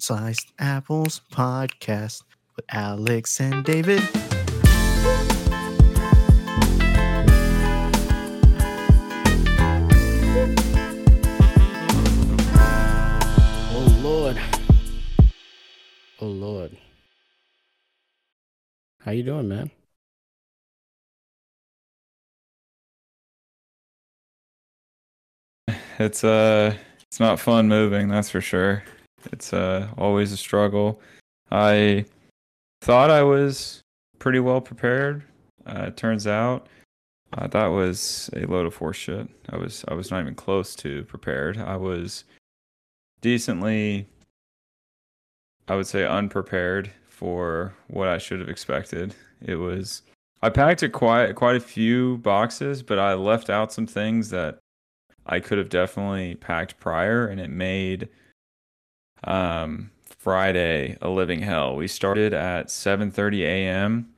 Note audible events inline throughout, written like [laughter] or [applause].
Sliced Apples podcast with Alex and David. Oh Lord. Oh Lord. How you doing, man? It's uh it's not fun moving, that's for sure. It's uh always a struggle. I thought I was pretty well prepared. Uh, it turns out uh, that was a load of horse shit. I was I was not even close to prepared. I was decently I would say unprepared for what I should have expected. It was I packed a quite quite a few boxes, but I left out some things that I could have definitely packed prior, and it made um, Friday a living hell. We started at 7:30 a.m.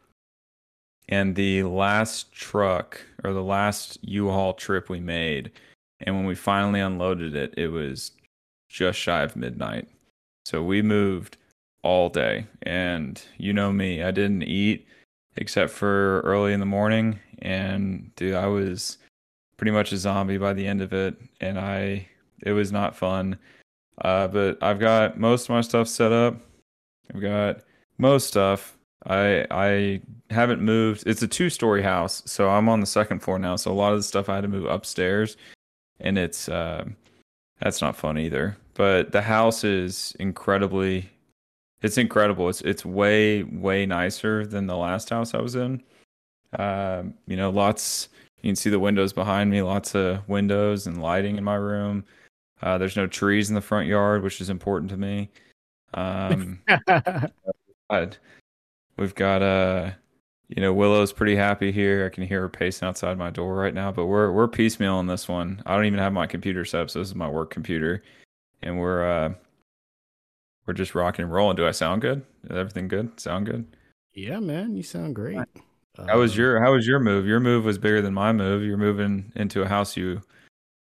and the last truck or the last U-Haul trip we made, and when we finally unloaded it, it was just shy of midnight. So we moved all day, and you know me, I didn't eat except for early in the morning, and dude, I was pretty much a zombie by the end of it, and I it was not fun. Uh, but I've got most of my stuff set up. I've got most stuff. I I haven't moved. It's a two story house, so I'm on the second floor now. So a lot of the stuff I had to move upstairs, and it's uh, that's not fun either. But the house is incredibly, it's incredible. It's it's way way nicer than the last house I was in. Um, you know, lots you can see the windows behind me, lots of windows and lighting in my room. Uh, there's no trees in the front yard, which is important to me. Um, [laughs] we've got uh, you know, Willow's pretty happy here. I can hear her pacing outside my door right now, but we're we're piecemeal on this one. I don't even have my computer set up, so this is my work computer, and we're uh, we're just rocking and rolling. Do I sound good? Is everything good? Sound good? yeah, man, you sound great. How was Um, your How was your move? Your move was bigger than my move. You're moving into a house you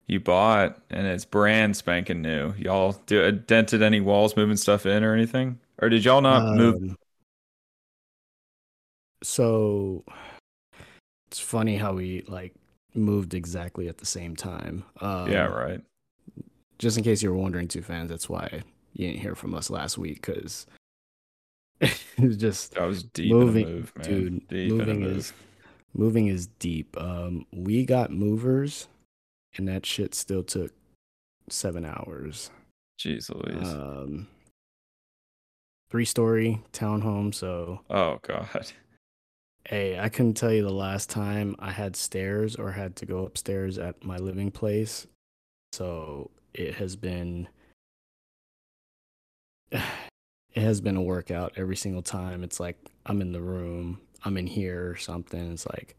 you bought, and it's brand spanking new. Y'all do dented any walls, moving stuff in or anything, or did y'all not move? um, So it's funny how we like moved exactly at the same time. Um, yeah, right. Just in case you were wondering, two fans, that's why you didn't hear from us last week because [laughs] it's just I was deep moving- move, man. dude, deep moving move. is- moving is deep. Um, we got movers, and that shit still took seven hours. Jeez Louise. Um, three story townhome. So, oh God. hey, I couldn't tell you the last time I had stairs or had to go upstairs at my living place. So it has been. [sighs] It has been a workout every single time. It's like I'm in the room, I'm in here or something. It's like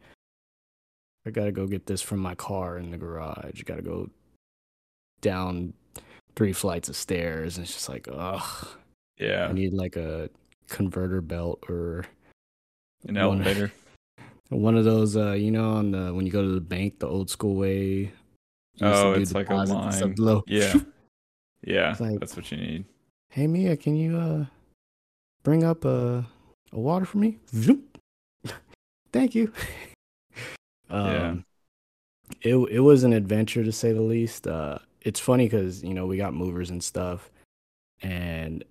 I gotta go get this from my car in the garage. I Gotta go down three flights of stairs. And it's just like, ugh. Yeah. I need like a converter belt or an one- elevator. [laughs] one of those, uh, you know, on the when you go to the bank, the old school way. you used to Oh, it's like a deposits and stuff, line. Yeah, [laughs] yeah. Like- that's what you need. Hey Mia, can you uh bring up a a water for me? [laughs] Thank you. Yeah. um, it it was an adventure to say the least. Uh, it's funny because you know we got movers and stuff, and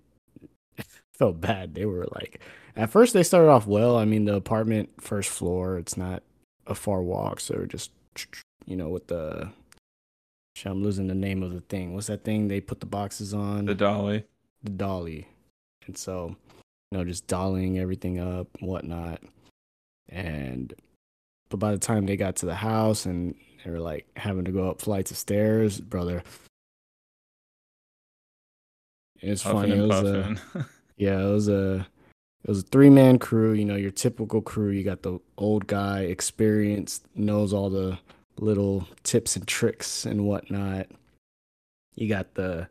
[laughs] felt bad. They were like, at first they started off well. I mean, the apartment first floor, it's not a far walk, so just you know with the. I'm losing the name of the thing. What's that thing they put the boxes on? The dolly. the dolly. And so, you know, just dollying everything up and whatnot. And but by the time they got to the house and they were like having to go up flights of stairs, brother. It's funny. It was a, [laughs] yeah, it was a it was a three man crew, you know, your typical crew. You got the old guy, experienced, knows all the little tips and tricks and whatnot. You got the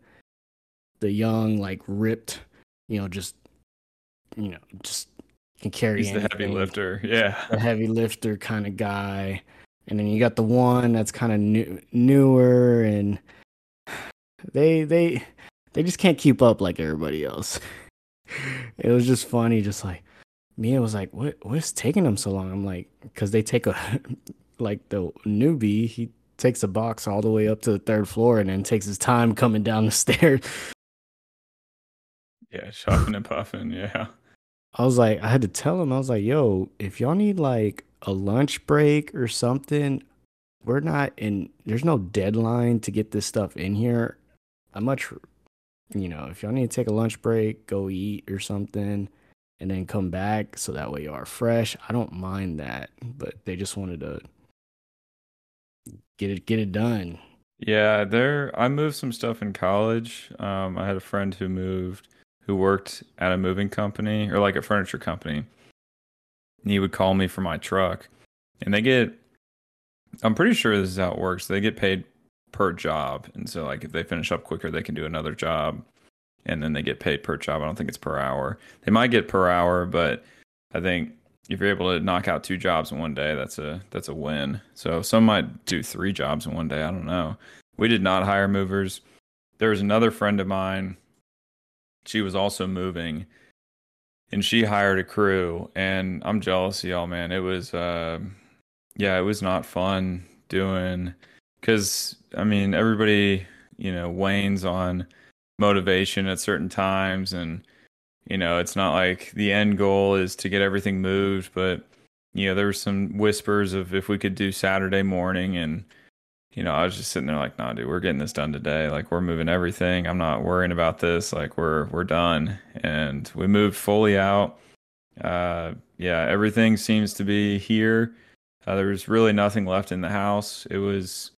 the young, like ripped, you know, just you know, just can carry He's the heavy lifter. Yeah. the heavy lifter kind of guy. And then you got the one that's kind of new, newer and they they they just can't keep up like everybody else. [laughs] it was just funny, just like Mia was like, "What? What's taking them so long?" I'm like, "Cause they take a [laughs] like the newbie. He takes a box all the way up to the third floor and then takes his time coming down the [laughs] stairs." Yeah, shuffling and puffing. Yeah. I was like, I had to tell him, I was like, "Yo, if y'all need like a lunch break or something, we're not in. There's no deadline to get this stuff in here. I much, you know, if y'all need to take a lunch break, go eat or something." and then come back so that way you are fresh. I don't mind that, but they just wanted to get it get it done. Yeah, there I moved some stuff in college. Um, I had a friend who moved who worked at a moving company or like a furniture company. He would call me for my truck. And they get I'm pretty sure this is how it works. They get paid per job. And so like if they finish up quicker, they can do another job and then they get paid per job. I don't think it's per hour. They might get per hour, but I think if you're able to knock out two jobs in one day, that's a that's a win. So some might do three jobs in one day. I don't know. We did not hire movers. There was another friend of mine. She was also moving, and she hired a crew. And I'm jealous, y'all, man. It was, uh, yeah, it was not fun doing because I mean everybody, you know, wanes on motivation at certain times and you know it's not like the end goal is to get everything moved but you know there were some whispers of if we could do saturday morning and you know i was just sitting there like nah dude we're getting this done today. Like we're moving everything. I'm not worrying about this. Like we're we're done. And we moved fully out. Uh yeah everything seems to be here. Uh, there was really nothing left in the house. It was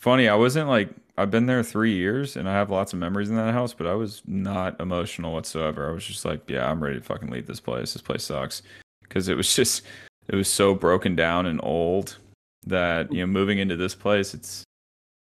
funny. I wasn't like I've been there three years and I have lots of memories in that house, but I was not emotional whatsoever. I was just like, yeah, I'm ready to fucking leave this place. This place sucks. Because it was [laughs] just it was so broken down and old that you know moving into this place, it's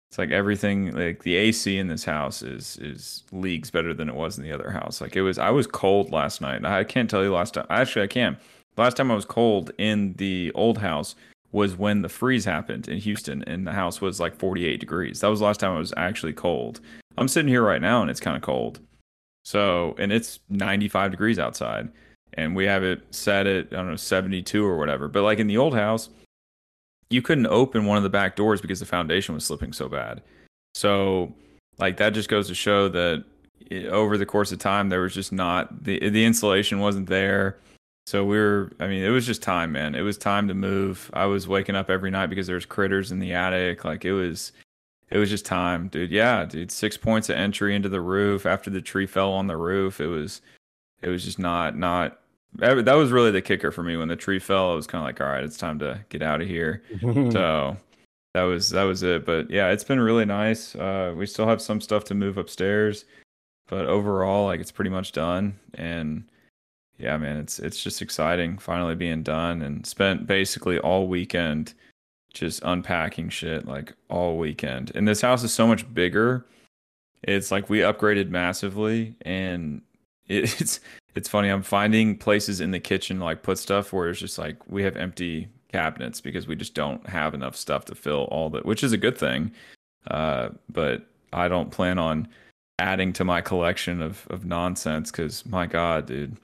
it's like everything like the AC in this house is is leagues better than it was in the other house. Like it was I was cold last night. I can't tell you last time. Actually, I can. Last time I was cold in the old house was when the freeze happened in Houston and the house was like 48 degrees. That was the last time I was actually cold. I'm sitting here right now and it's kind of cold. So, and it's 95 degrees outside and we have it set at, I don't know, 72 or whatever. But like in the old house, you couldn't open one of the back doors because the foundation was slipping so bad. So, like that just goes to show that it, over the course of time, there was just not the the insulation wasn't there so we were, I mean, it was just time, man. It was time to move. I was waking up every night because there's critters in the attic. Like it was, it was just time, dude. Yeah, dude. Six points of entry into the roof after the tree fell on the roof. It was, it was just not, not. That was really the kicker for me when the tree fell. It was kind of like, all right, it's time to get out of here. [laughs] so that was that was it. But yeah, it's been really nice. Uh, we still have some stuff to move upstairs, but overall, like it's pretty much done. And yeah, man, it's it's just exciting finally being done and spent basically all weekend just unpacking shit like all weekend. And this house is so much bigger. It's like we upgraded massively and it, [laughs] it's it's funny. I'm finding places in the kitchen like put stuff where it's just like we have empty cabinets because we just don't have enough stuff to fill all the which is a good thing. Uh, but I don't plan on adding to my collection of of nonsense because my god, dude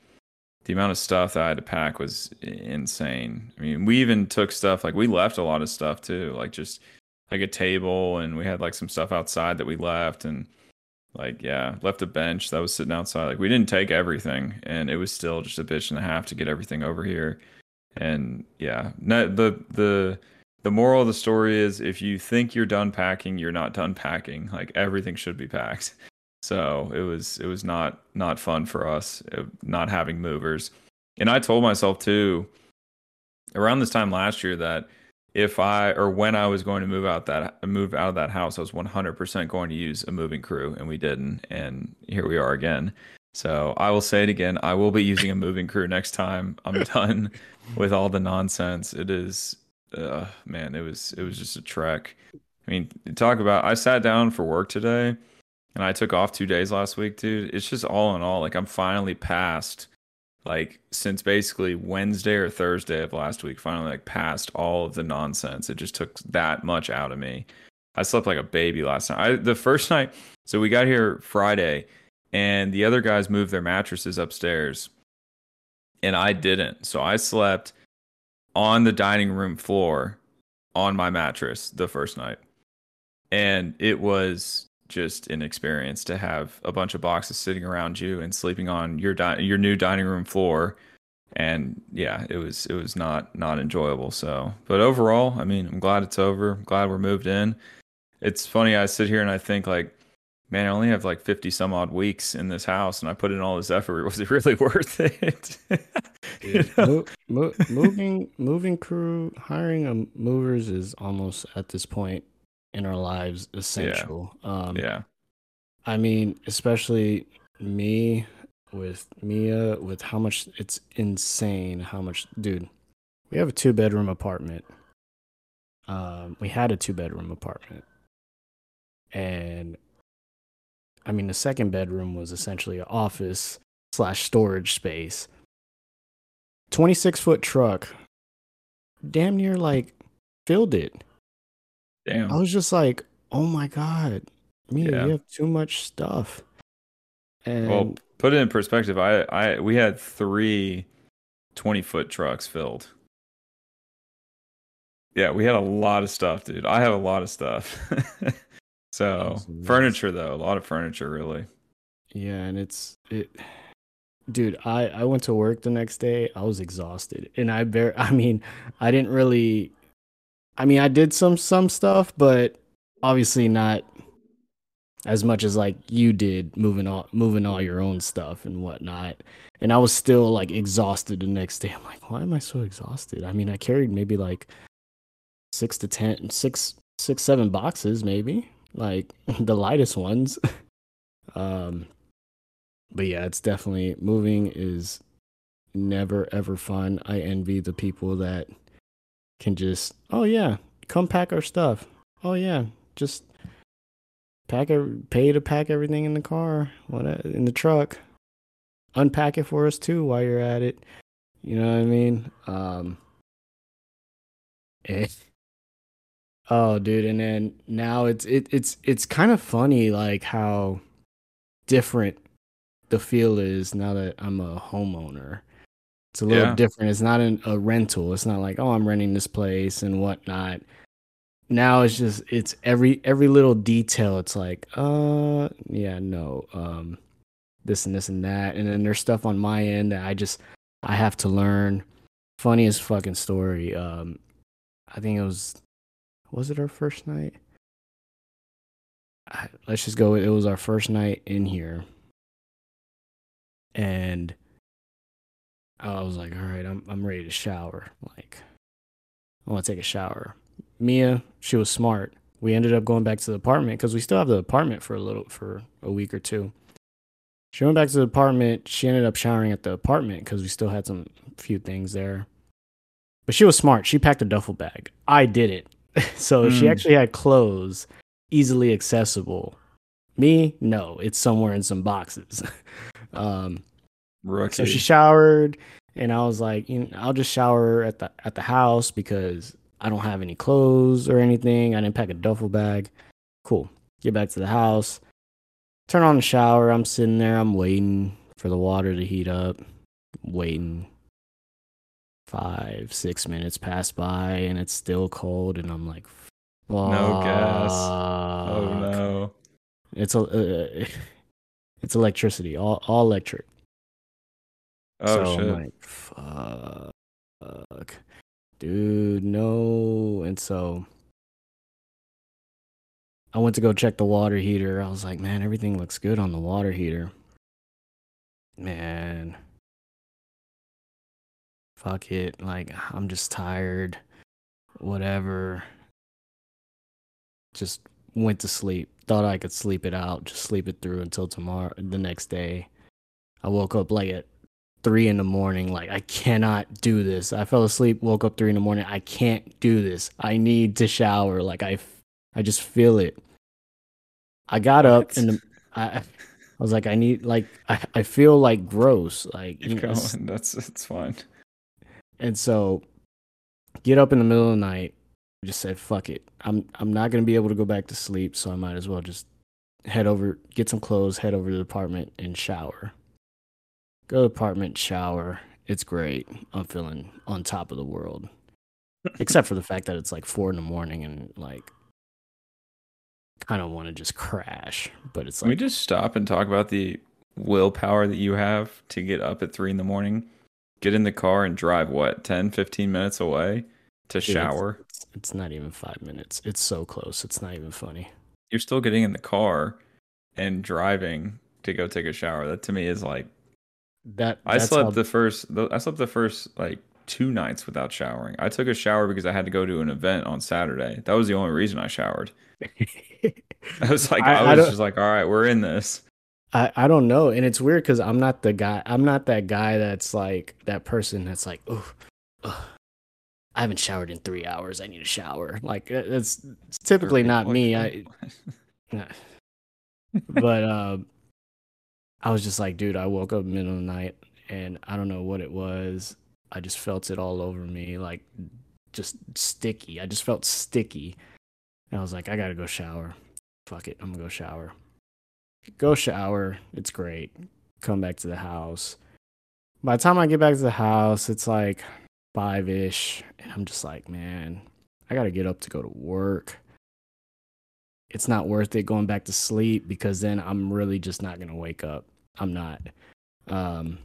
the amount of stuff that I had to pack was insane. I mean, we even took stuff like we left a lot of stuff too, like just like a table, and we had like some stuff outside that we left, and like yeah, left a bench that was sitting outside. Like we didn't take everything, and it was still just a bitch and a half to get everything over here. And yeah, the the the moral of the story is if you think you're done packing, you're not done packing. Like everything should be packed. So it was it was not not fun for us uh, not having movers. And I told myself too around this time last year that if I or when I was going to move out that move out of that house, I was 100% going to use a moving crew, and we didn't. And here we are again. So I will say it again. I will be using a moving crew next time I'm [laughs] done with all the nonsense. It is, uh, man, it was it was just a trek. I mean, talk about. I sat down for work today and I took off two days last week, dude. It's just all in all, like I'm finally past like since basically Wednesday or Thursday of last week, finally like passed all of the nonsense. It just took that much out of me. I slept like a baby last night. I, the first [laughs] night, so we got here Friday, and the other guys moved their mattresses upstairs, and I didn't. So I slept on the dining room floor on my mattress the first night, and it was just an experience to have a bunch of boxes sitting around you and sleeping on your di- your new dining room floor. And yeah it was it was not not enjoyable. So but overall i mean i'm glad it's over. I'm glad we're moved in. It's funny i sit here and i think like man i only have like 50 some odd weeks in this house and i put in all this effort. [laughs] Was it really worth it? [laughs] You know? mo- mo- moving moving crew hiring um, movers is almost at this point in our lives essential. Um yeah. I mean especially me with mia with how much it's insane how much dude we have a two bedroom apartment. Um we had a two bedroom apartment. And i mean the second bedroom was essentially an office slash storage space. 26 foot truck damn near like filled it damn. I was just like oh my god Mia, Yeah. you have too much stuff. And well put it in perspective i i we had three 20 foot trucks filled. Yeah we had a lot of stuff dude. I have a lot of stuff. [laughs] So furniture though a lot of furniture really. Yeah, and it's it dude, I I went to work the next day. I was exhausted. And I bear [laughs] I mean, I didn't really I mean, I did some some stuff, but obviously not as much as like you did moving all moving all your own stuff and whatnot. And I was still like exhausted the next day. I'm like, why am I so exhausted? I mean, I carried maybe like six to ten, six, six, seven boxes, maybe like [laughs] the lightest ones. [laughs] um, but yeah, it's definitely moving is never ever fun. I envy the people that can just, oh yeah, come pack our stuff. Oh yeah, just pack it, pay to pack everything in the car, what in the truck. Unpack it for us too while you're at it. You know what I mean? Um, eh. Oh, dude, and then now it's it it's it's kind of funny like how different the feel is now that I'm a homeowner. It's a little Yeah. different. It's not an, a rental. It's not like oh I'm renting this place and whatnot. Now it's just it's every every little detail. It's like uh yeah no um this and this and that, and then there's stuff on my end that I just I have to learn. Funniest fucking story. Um, I think it was was it our first night? I, let's just go. It was our first night in here, and I was like, "All right, I'm I'm ready to shower. Like, I want to take a shower." Mia, she was smart. We ended up going back to the apartment because we still have the apartment for a little for a week or two. She went back to the apartment. She ended up showering at the apartment because we still had some few things there. But she was smart. She packed a duffel bag. I did it. [laughs] so she Hmm. actually had clothes easily accessible. Me, no, it's somewhere in some boxes. [laughs] um, rookie so she showered, and I was like, you know, I'll just shower at the at the house because I don't have any clothes or anything. I didn't pack a duffel bag. Cool. Get back to the house. Turn on the shower. I'm sitting there. I'm waiting for the water to heat up. Waiting. Five, six minutes pass by, and it's still cold, and I'm like, No gas. oh no It's a, uh, [laughs] it's electricity, all all electric. Oh so shit I'm like, fuck, dude, no. And so I went to go check the water heater. I was like, man, everything looks good on the water heater. Man, fuck it. Like, I'm just tired. Whatever. Just went to sleep. Thought I could sleep it out, just sleep it through until tomorrow, the next day. I woke up like at three in the morning. Like, I cannot do this. I fell asleep, woke up three in the morning. I can't do this. I need to shower. Like, I, I just feel it. I got up and the, I, I was like, I need, like, I, I feel like gross. Like, you know, it's- going that's it's fine and so get up in the middle of the night, I just said, fuck it. I'm I'm not gonna be able to go back to sleep, so I might as well just head over, get some clothes, head over to the apartment and shower. Go to the apartment, shower. It's great. I'm feeling on top of the world. [laughs] Except for the fact that it's like four in the morning and like I kind of want to just crash. But it's like Can we just stop and talk about the willpower that you have to get up at three in the morning, get in the car and drive what 10, 15 minutes away to it's- shower? It's, it's not even five minutes. It's so close. It's not even funny. You're still getting in the car and driving to go take a shower. That to me is like That I slept how- the first the, I slept the first like two nights without showering. I took a shower because I had to go to an event on Saturday. That was the only reason I showered. [laughs] I was like I- I, I was don't- just like all right, we're in this. I, I don't know, and it's weird because I'm not the guy. I'm not that guy that's like that person that's like, oh, I haven't showered in three hours. I need a shower. Like uh, it's, it's typically not me. I, [laughs] but uh, I was just like, dude, I woke up in the middle of the night, and I don't know what it was. I just felt it all over me, like just sticky. I just felt sticky, and I was like, I gotta go shower. Fuck it, I'm gonna go shower go shower. It's great. Come back to the house. By the time I get back to the house, it's like five ish. And I'm just like, man, I got to get up to go to work. It's not worth it going back to sleep because then I'm really just not to wake up. I'm not. Um,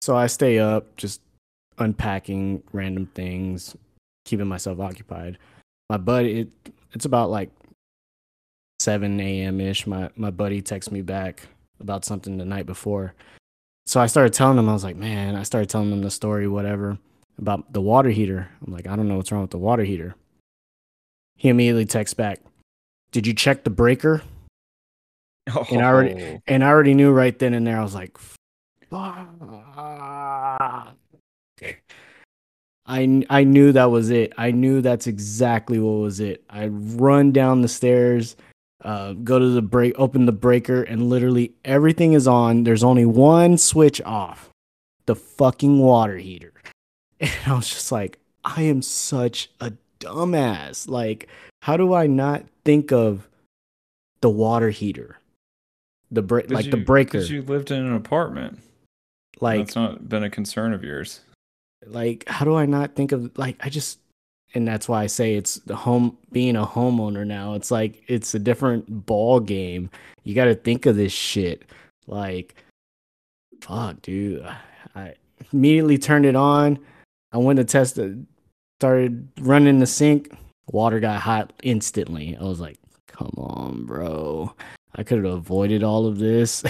so I stay up just unpacking random things, keeping myself occupied. My buddy, it, it's about like 7 a.m. ish. My my buddy texted me back about something the night before. So I started telling him, I was like, man, I started telling him the story, whatever, about the water heater. I'm like, I don't know what's wrong with the water heater. He immediately texts back, Did you check the breaker? And I already- Oh, And I already knew right then and there, I was like, fuck. I, I knew that was it. I knew that's exactly what was it. I run down the stairs, uh, go to the break, open the breaker, and literally everything is on. There's only one switch off the fucking water heater. [laughs] And I was just like, I am such a dumbass. Like, how do I not think of the water heater? The break, like the you- breaker. 'cause you lived in an apartment. like, That's not been a concern of yours. like how do i not think of like i just and that's why i say it's the home being a homeowner now it's like it's a different ball game you got to think of this shit like fuck dude i immediately turned it on i went to test it started running the sink water got hot instantly i was like come on bro i could have avoided all of this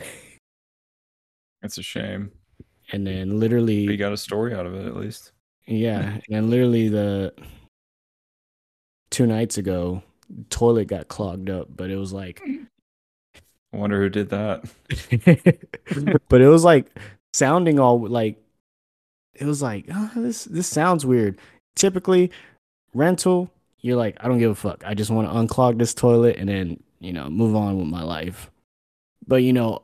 It's a shame. and then literally you got a story out of it at least. Yeah, [laughs] and literally the two nights ago, toilet got clogged up, but it was like, I wonder who did that. [laughs] but it was like sounding all like, it was like, oh, this this sounds weird. Typically, rental, you're like, I don't give a fuck. I just want to unclog this toilet and then you know move on with my life. But you know,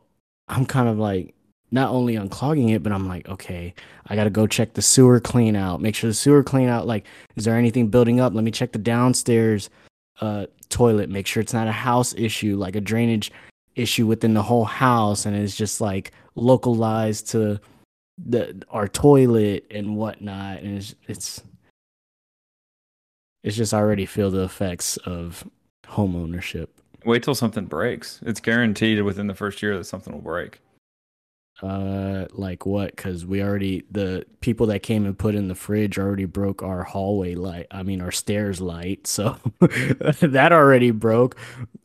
I'm kind of like not only unclogging it, but I'm like, okay, I gotta go check the sewer clean out. Make sure the sewer clean out. Like, is there anything building up? Let me check the downstairs uh toilet. Make sure it's not a house issue, like a drainage issue within the whole house, and it's just like localized to the our toilet and whatnot. And it's it's it's just already feel the effects of home ownership. Wait till something breaks. It's guaranteed within the first year that something will break. Uh, like what? Because we already the people that came and put in the fridge already broke our hallway light. I mean, our stairs light. [laughs] So [laughs] that already broke.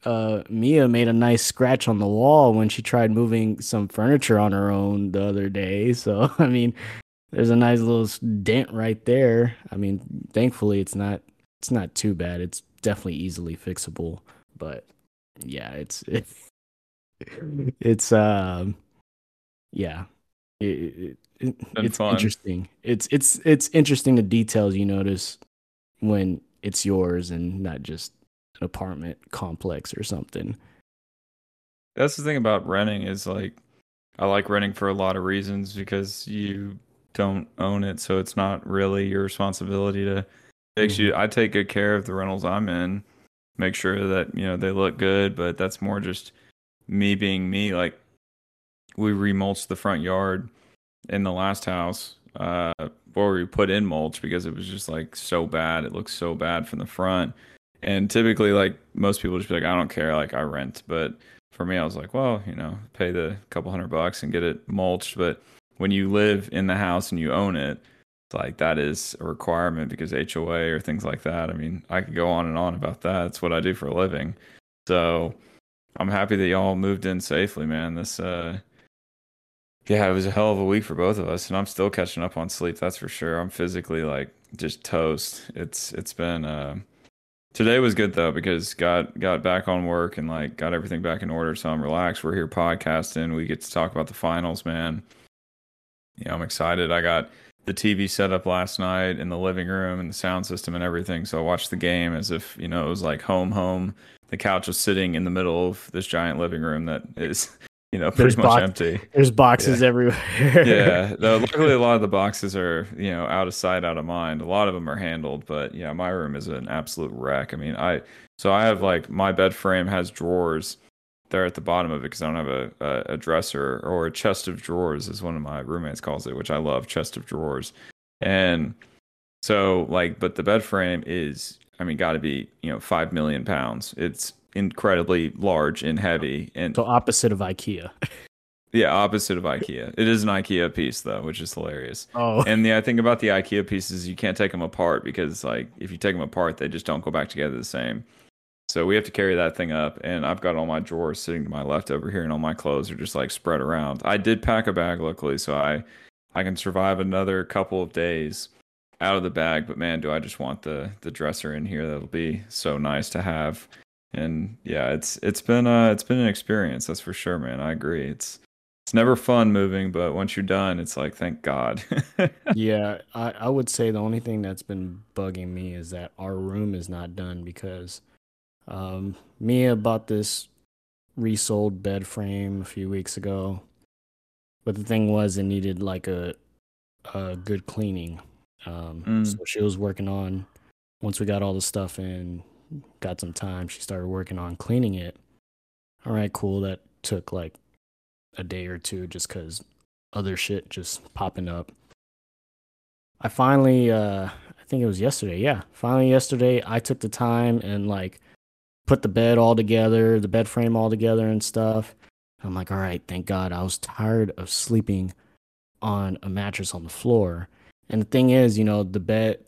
Uh, Mia made a nice scratch on the wall when she tried moving some furniture on her own the other day. [laughs] So I mean, there's a nice little dent right there. I mean, thankfully it's not it's not too bad. It's definitely easily fixable. But yeah, it's it's um yeah it, it, it- it's fun. interesting it's it's it's interesting the details you notice when it's yours and not just an apartment complex or something That's the thing about renting is like I like renting for a lot of reasons because you don't own it, so it's not really your responsibility to Makes you. I take good care of the rentals I'm in. Make sure that you know they look good, but that's more just me being me. Like we remulched the front yard in the last house, uh, where we put in mulch because it was just like so bad. It looks so bad from the front. And typically, like most people just be like, I don't care, like I rent. But for me, I was like, well, you know, pay the couple hundred bucks and get it mulched. But when you live in the house and you own it, like that is a requirement because HOA or things like that. I mean, I could go on and on about that. It's what I do for a living. So I'm happy that y'all moved in safely, man. This, uh, yeah, it was a hell of a week for both of us, and I'm still catching up on sleep. That's for sure. I'm physically like just toast. It's it's been. Uh, today was good though because got got back on work and like got everything back in order, so I'm relaxed. We're here podcasting. We get to talk about the finals, man. Yeah, I'm excited. I got the TV set up last night in the living room and the sound system and everything. So I watched the game as if you know it was like home, home. The couch was sitting in the middle of this giant living room that is [laughs] you know, pretty there's much empty. There's boxes yeah. everywhere. yeah. [laughs] Though luckily a lot of the boxes are, you know, out of sight, out of mind. A lot of them are handled, but yeah, my room is an absolute wreck. I mean, I so I have like my bed frame has drawers there at the bottom of it because I don't have a, a, a dresser or a chest of drawers, as one of my roommates calls it, which I love, chest of drawers. And so like, but the bed frame is, I mean, got to be you know five million pounds. It's incredibly large and heavy and so opposite of ikea. [laughs] Yeah opposite of ikea. It is an ikea piece though which is hilarious. Oh. And the thing about the ikea pieces you can't take them apart because like if you take them apart they just don't go back together the same so we have to carry that thing up and i've got all my drawers sitting to my left over here and all my clothes are just like spread around i did pack a bag luckily so i i can survive another couple of days out of the bag but man do i just want the the dresser in here that'll be so nice to have and yeah, it's it's been uh it's been an experience, that's for sure, man. I agree. It's it's never fun moving, but once you're done, it's like thank God. [laughs] yeah, I, I would say the only thing that's been bugging me is that our room is not done because um Mia bought this resold bed frame a few weeks ago. But the thing was it needed like a a good cleaning. Um mm. so she was working on once we got all the stuff in, got some time. She started working on cleaning it. All right, cool. That took like a day or two just because other shit just popping up. I finally, uh, I think it was yesterday. Yeah, finally yesterday, I took the time and like put the bed all together, the bed frame all together and stuff. I'm like, all right, thank God. I was tired of sleeping on a mattress on the floor. And the thing is, you know, the bed,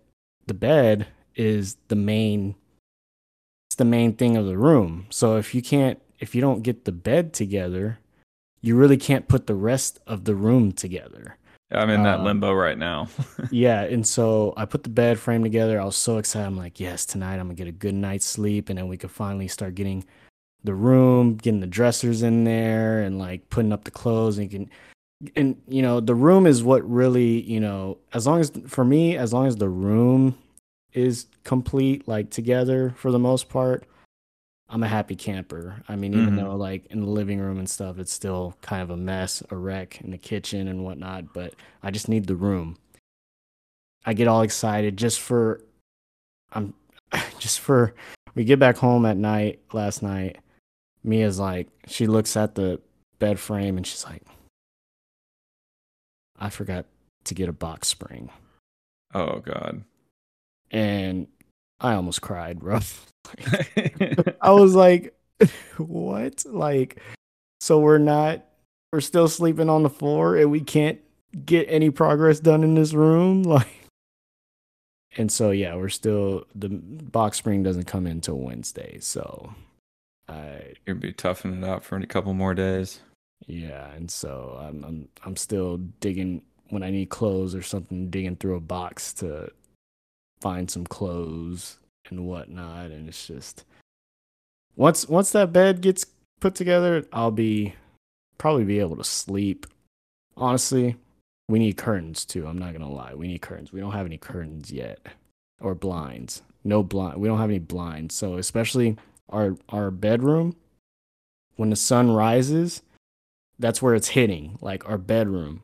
the bed is the main it's the main thing of the room. So if you can't, if you don't get the bed together, you really can't put the rest of the room together. I'm in that um, limbo right now. [laughs] yeah, and so I put the bed frame together. I was so excited. I'm like, yes, tonight I'm gonna get a good night's sleep, and then we could finally start getting the room, getting the dressers in there, and like putting up the clothes, and you can. And you know, the room is what really, you know, as long as for me, as long as the room is complete, like together for the most part, I'm a happy camper. I mean, even mm-hmm. though like in the living room and stuff, it's still kind of a mess, a wreck in the kitchen and whatnot, but I just need the room. I get all excited just for I'm [laughs] just for we get back home at night last night. Mia's like she looks at the bed frame and she's like I forgot to get a box spring. Oh god and I almost cried, bro. [laughs] I was like, what? Like, so we're not, we're still sleeping on the floor and we can't get any progress done in this room? [laughs] Like, and so, yeah, we're still, the box spring doesn't come in until Wednesday. So, I. You'll be toughing it out for a couple more days. Yeah. And so I'm, I'm, I'm still digging when I need clothes or something, digging through a box to find some clothes and whatnot. And it's just once once that bed gets put together, I'll be probably be able to sleep. Honestly, we need curtains too. I'm not gonna lie. We need curtains. We don't have any curtains yet. Or blinds. No blind we don't have any blinds. So especially our our bedroom, when the sun rises, that's where it's hitting, like our bedroom.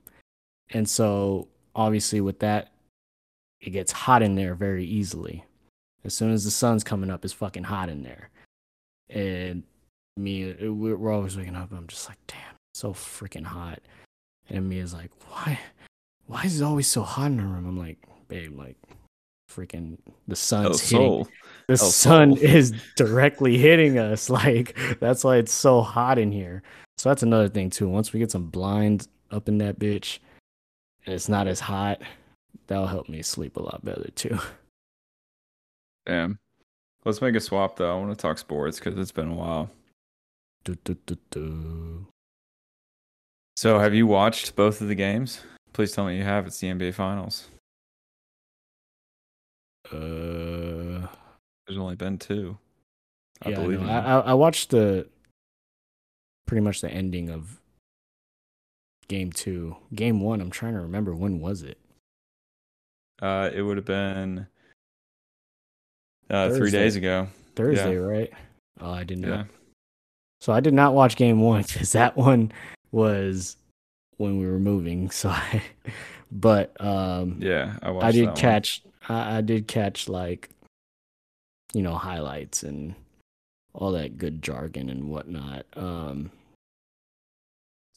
And so obviously with that it gets hot in there very easily. As soon as the sun's coming up, it's fucking hot in there. And me, we're always waking up. I'm just like, damn, it's so freaking hot. And Mia's like, why, why is it always so hot in the room? I'm like, babe, like, freaking the sun's oh, hitting. Sol. The oh, El sun Sol. is directly hitting us. [laughs] Like that's why it's so hot in here. So that's another thing too. Once we get some blinds up in that bitch, and it's not as hot, that'll help me sleep a lot better too. [laughs] Damn. Let's make a swap though. I want to talk sports because it's been a while. So, have you watched both of the games? Please tell me you have. It's the NBA Finals. Uh, There's only been two. I yeah, believe no. I I watched the pretty much the ending of game two. Game one, I'm trying to remember when was it? Uh, it would have been uh, three days ago. Thursday, right? Oh, I didn't know. Yeah. So I did not watch game one [laughs] because that one was when we were moving. [laughs] So I, but um, Yeah, I watched I did catch. I, I did catch like, you know, highlights and all that good jargon and whatnot. Um,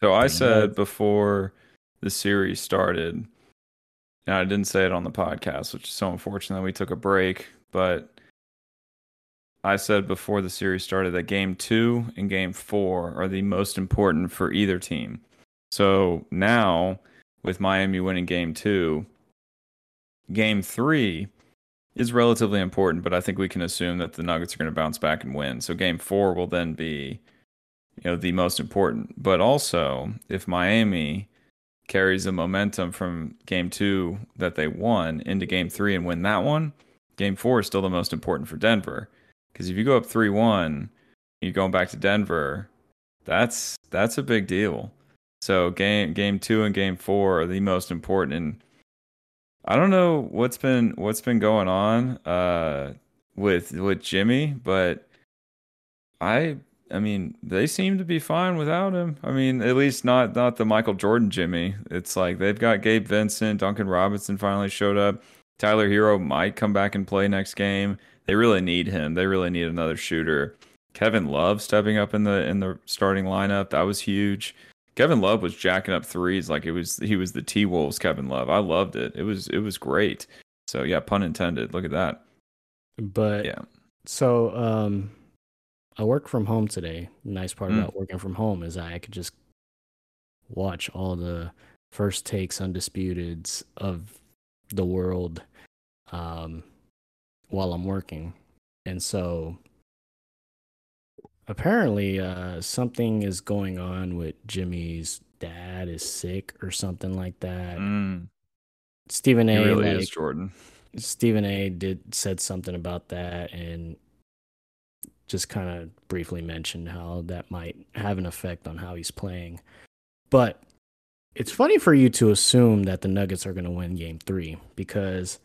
So I Yeah. said before the series started, and I didn't say it on the podcast, which is so unfortunate that we took a break, but I said before the series started that game two and game four are the most important for either team. So now, with Miami winning game two, game three is relatively important, but I think we can assume that the Nuggets are going to bounce back and win. So game four will then be you know the most important but also if miami carries the momentum from game two that they won into game three and win that one game four is still the most important for denver. Because if you go up 3-1 you're going back to denver that's that's a big deal. So game game two and game four are the most important. And i don't know what's been what's been going on uh with with jimmy but i I mean, they seem to be fine without him. I mean, at least not not the Michael Jordan Jimmy. It's like they've got Gabe Vincent, Duncan Robinson finally showed up. Tyler Herro might come back and play next game. They really need him. They really need another shooter. Kevin Love stepping up in the in the starting lineup. That was huge. Kevin Love was jacking up threes like it was he was the T Wolves Kevin Love. I loved it. It was it was great. So yeah, pun intended. Look at that. but Yeah. so um, I work from home today. Nice part Mm. about working from home is I could just watch all the first takes undisputeds of the world um, while I'm working. And so apparently uh, something is going on with Jimmy's dad is sick or something like that. Mm, Stephen he A. really like, is Jordan. Stephen A. did said something about that and just kind of briefly mentioned how that might have an effect on how he's playing. But it's funny for you to assume that the Nuggets are going to win game 3 because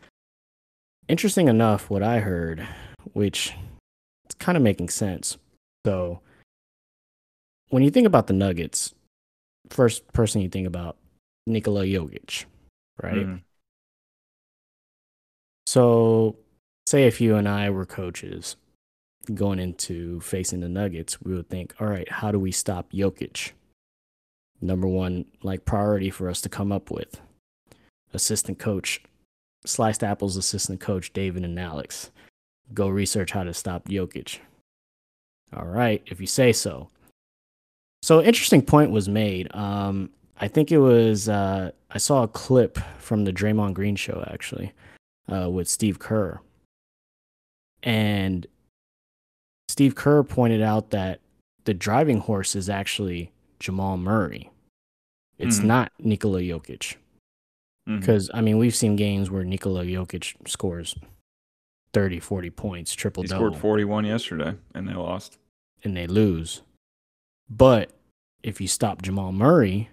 interesting enough what I heard which it's kind of making sense. So when you think about the Nuggets, first person you think about Nikola Jokic, right? Mm. So, say if you and I were coaches going into facing the Nuggets, we would think, all right, how do we stop Jokic? Number one, like priority for us to come up with. Assistant coach, Sliced Apples assistant coach, David and Alex. Go research how to stop Jokic. All right, if you say so. So, interesting point was made. Um, I think it was, uh, I saw a clip from the Draymond Green show actually uh, with Steve Kerr. And Steve Kerr pointed out that the driving horse is actually Jamal Murray. It's Mhm. not Nikola Jokic. Because, I mean, we've seen games where Nikola Jokic scores 30, 40 points, triple He double, scored 41 yesterday and they lost. and they lose. But if you stop Jamal Murray,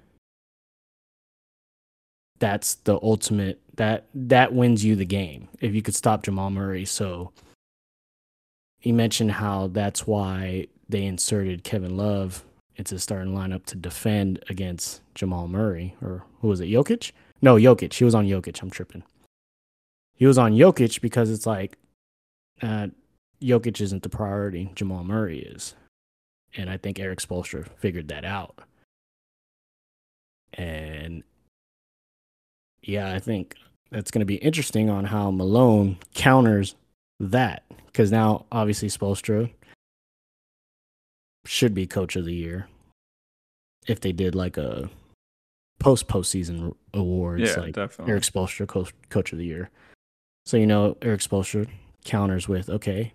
that's the ultimate that that wins you the game if you could stop Jamal Murray. So he mentioned how that's why they inserted Kevin Love into the starting lineup to defend against Jamal Murray or who was it? Jokic? No, Jokic. He was on Jokic. I'm tripping. He was on Jokic because it's like uh, Jokic isn't the priority. Jamal Murray is, and I think Erik Spoelstra figured that out. And yeah, I think that's going to be interesting on how Malone counters that because now obviously Spoelstra should be coach of the year if they did like a post postseason awards Yeah, like definitely. Erik Spoelstra coach, coach of the year. So you know Erik Spoelstra counters with okay,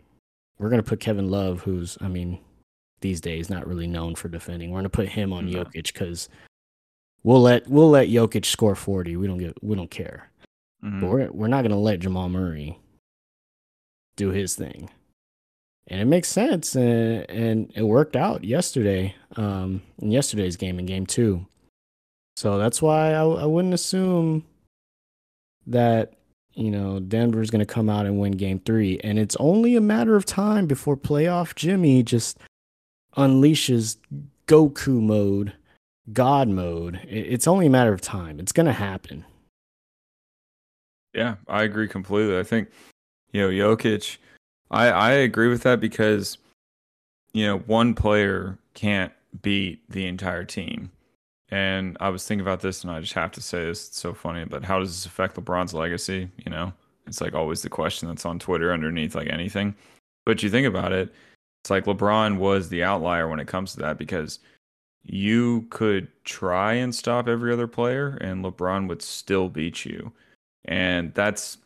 we're gonna put Kevin Love, who's I mean these days not really known for defending. We're gonna put him on No. Jokic because we'll let we'll let Jokic score forty. We don't get we don't care. Mhm. But we're we're not gonna let Jamal Murray do his thing, and it makes sense, and and it worked out yesterday, um, in yesterday's game in game two. So that's why I I wouldn't assume that you know Denver's gonna come out and win game three, and it's only a matter of time before playoff Jimmy just unleashes Goku mode, God mode. It- It's only a matter of time. It's gonna happen. Yeah, I agree completely. I think, you know, Jokic, I, I agree with that because, you know, one player can't beat the entire team. And I was thinking about this and I just have to say this, it's so funny, but how does this affect LeBron's legacy? You know, it's like always the question that's on Twitter underneath like anything. But you think about it, it's like LeBron was the outlier when it comes to that because you could try and stop every other player and LeBron would still beat you and that's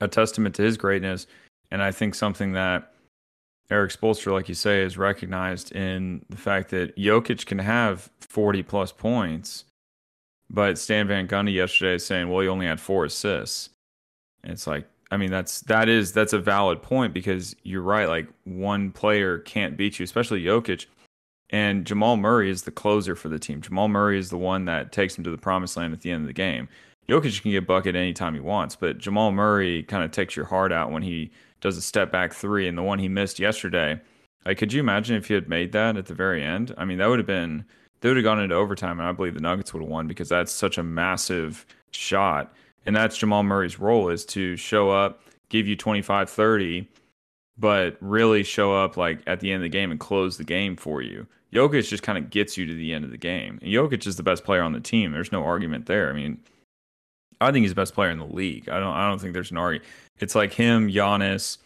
a testament to his greatness. And I think something that Erik Spoelstra, like you say, is recognized in the fact that Jokic can have 40 plus points, but Stan Van Gundy yesterday is saying, well, he only had four assists. And it's like, I mean, that's that is that's a valid point because you're right. Like one player can't beat you, especially Jokic. And Jamal Murray is the closer for the team. Jamal Murray is the one that takes him to the promised land at the end of the game. Jokic can get bucket anytime he wants, but Jamal Murray kind of takes your heart out when he does a step back three and the one he missed yesterday. Like, could you imagine if he had made that at the very end? I mean, that would have been they would have gone into overtime, and I believe the Nuggets would have won because that's such a massive shot. And that's Jamal Murray's role is to show up, give you 25, 30, but really show up like at the end of the game and close the game for you. Jokic just kind of gets you to the end of the game. And Jokic is the best player on the team. There's no argument there. I mean, I think he's the best player in the league. I don't I don't think there's an argument. It's like him, Giannis,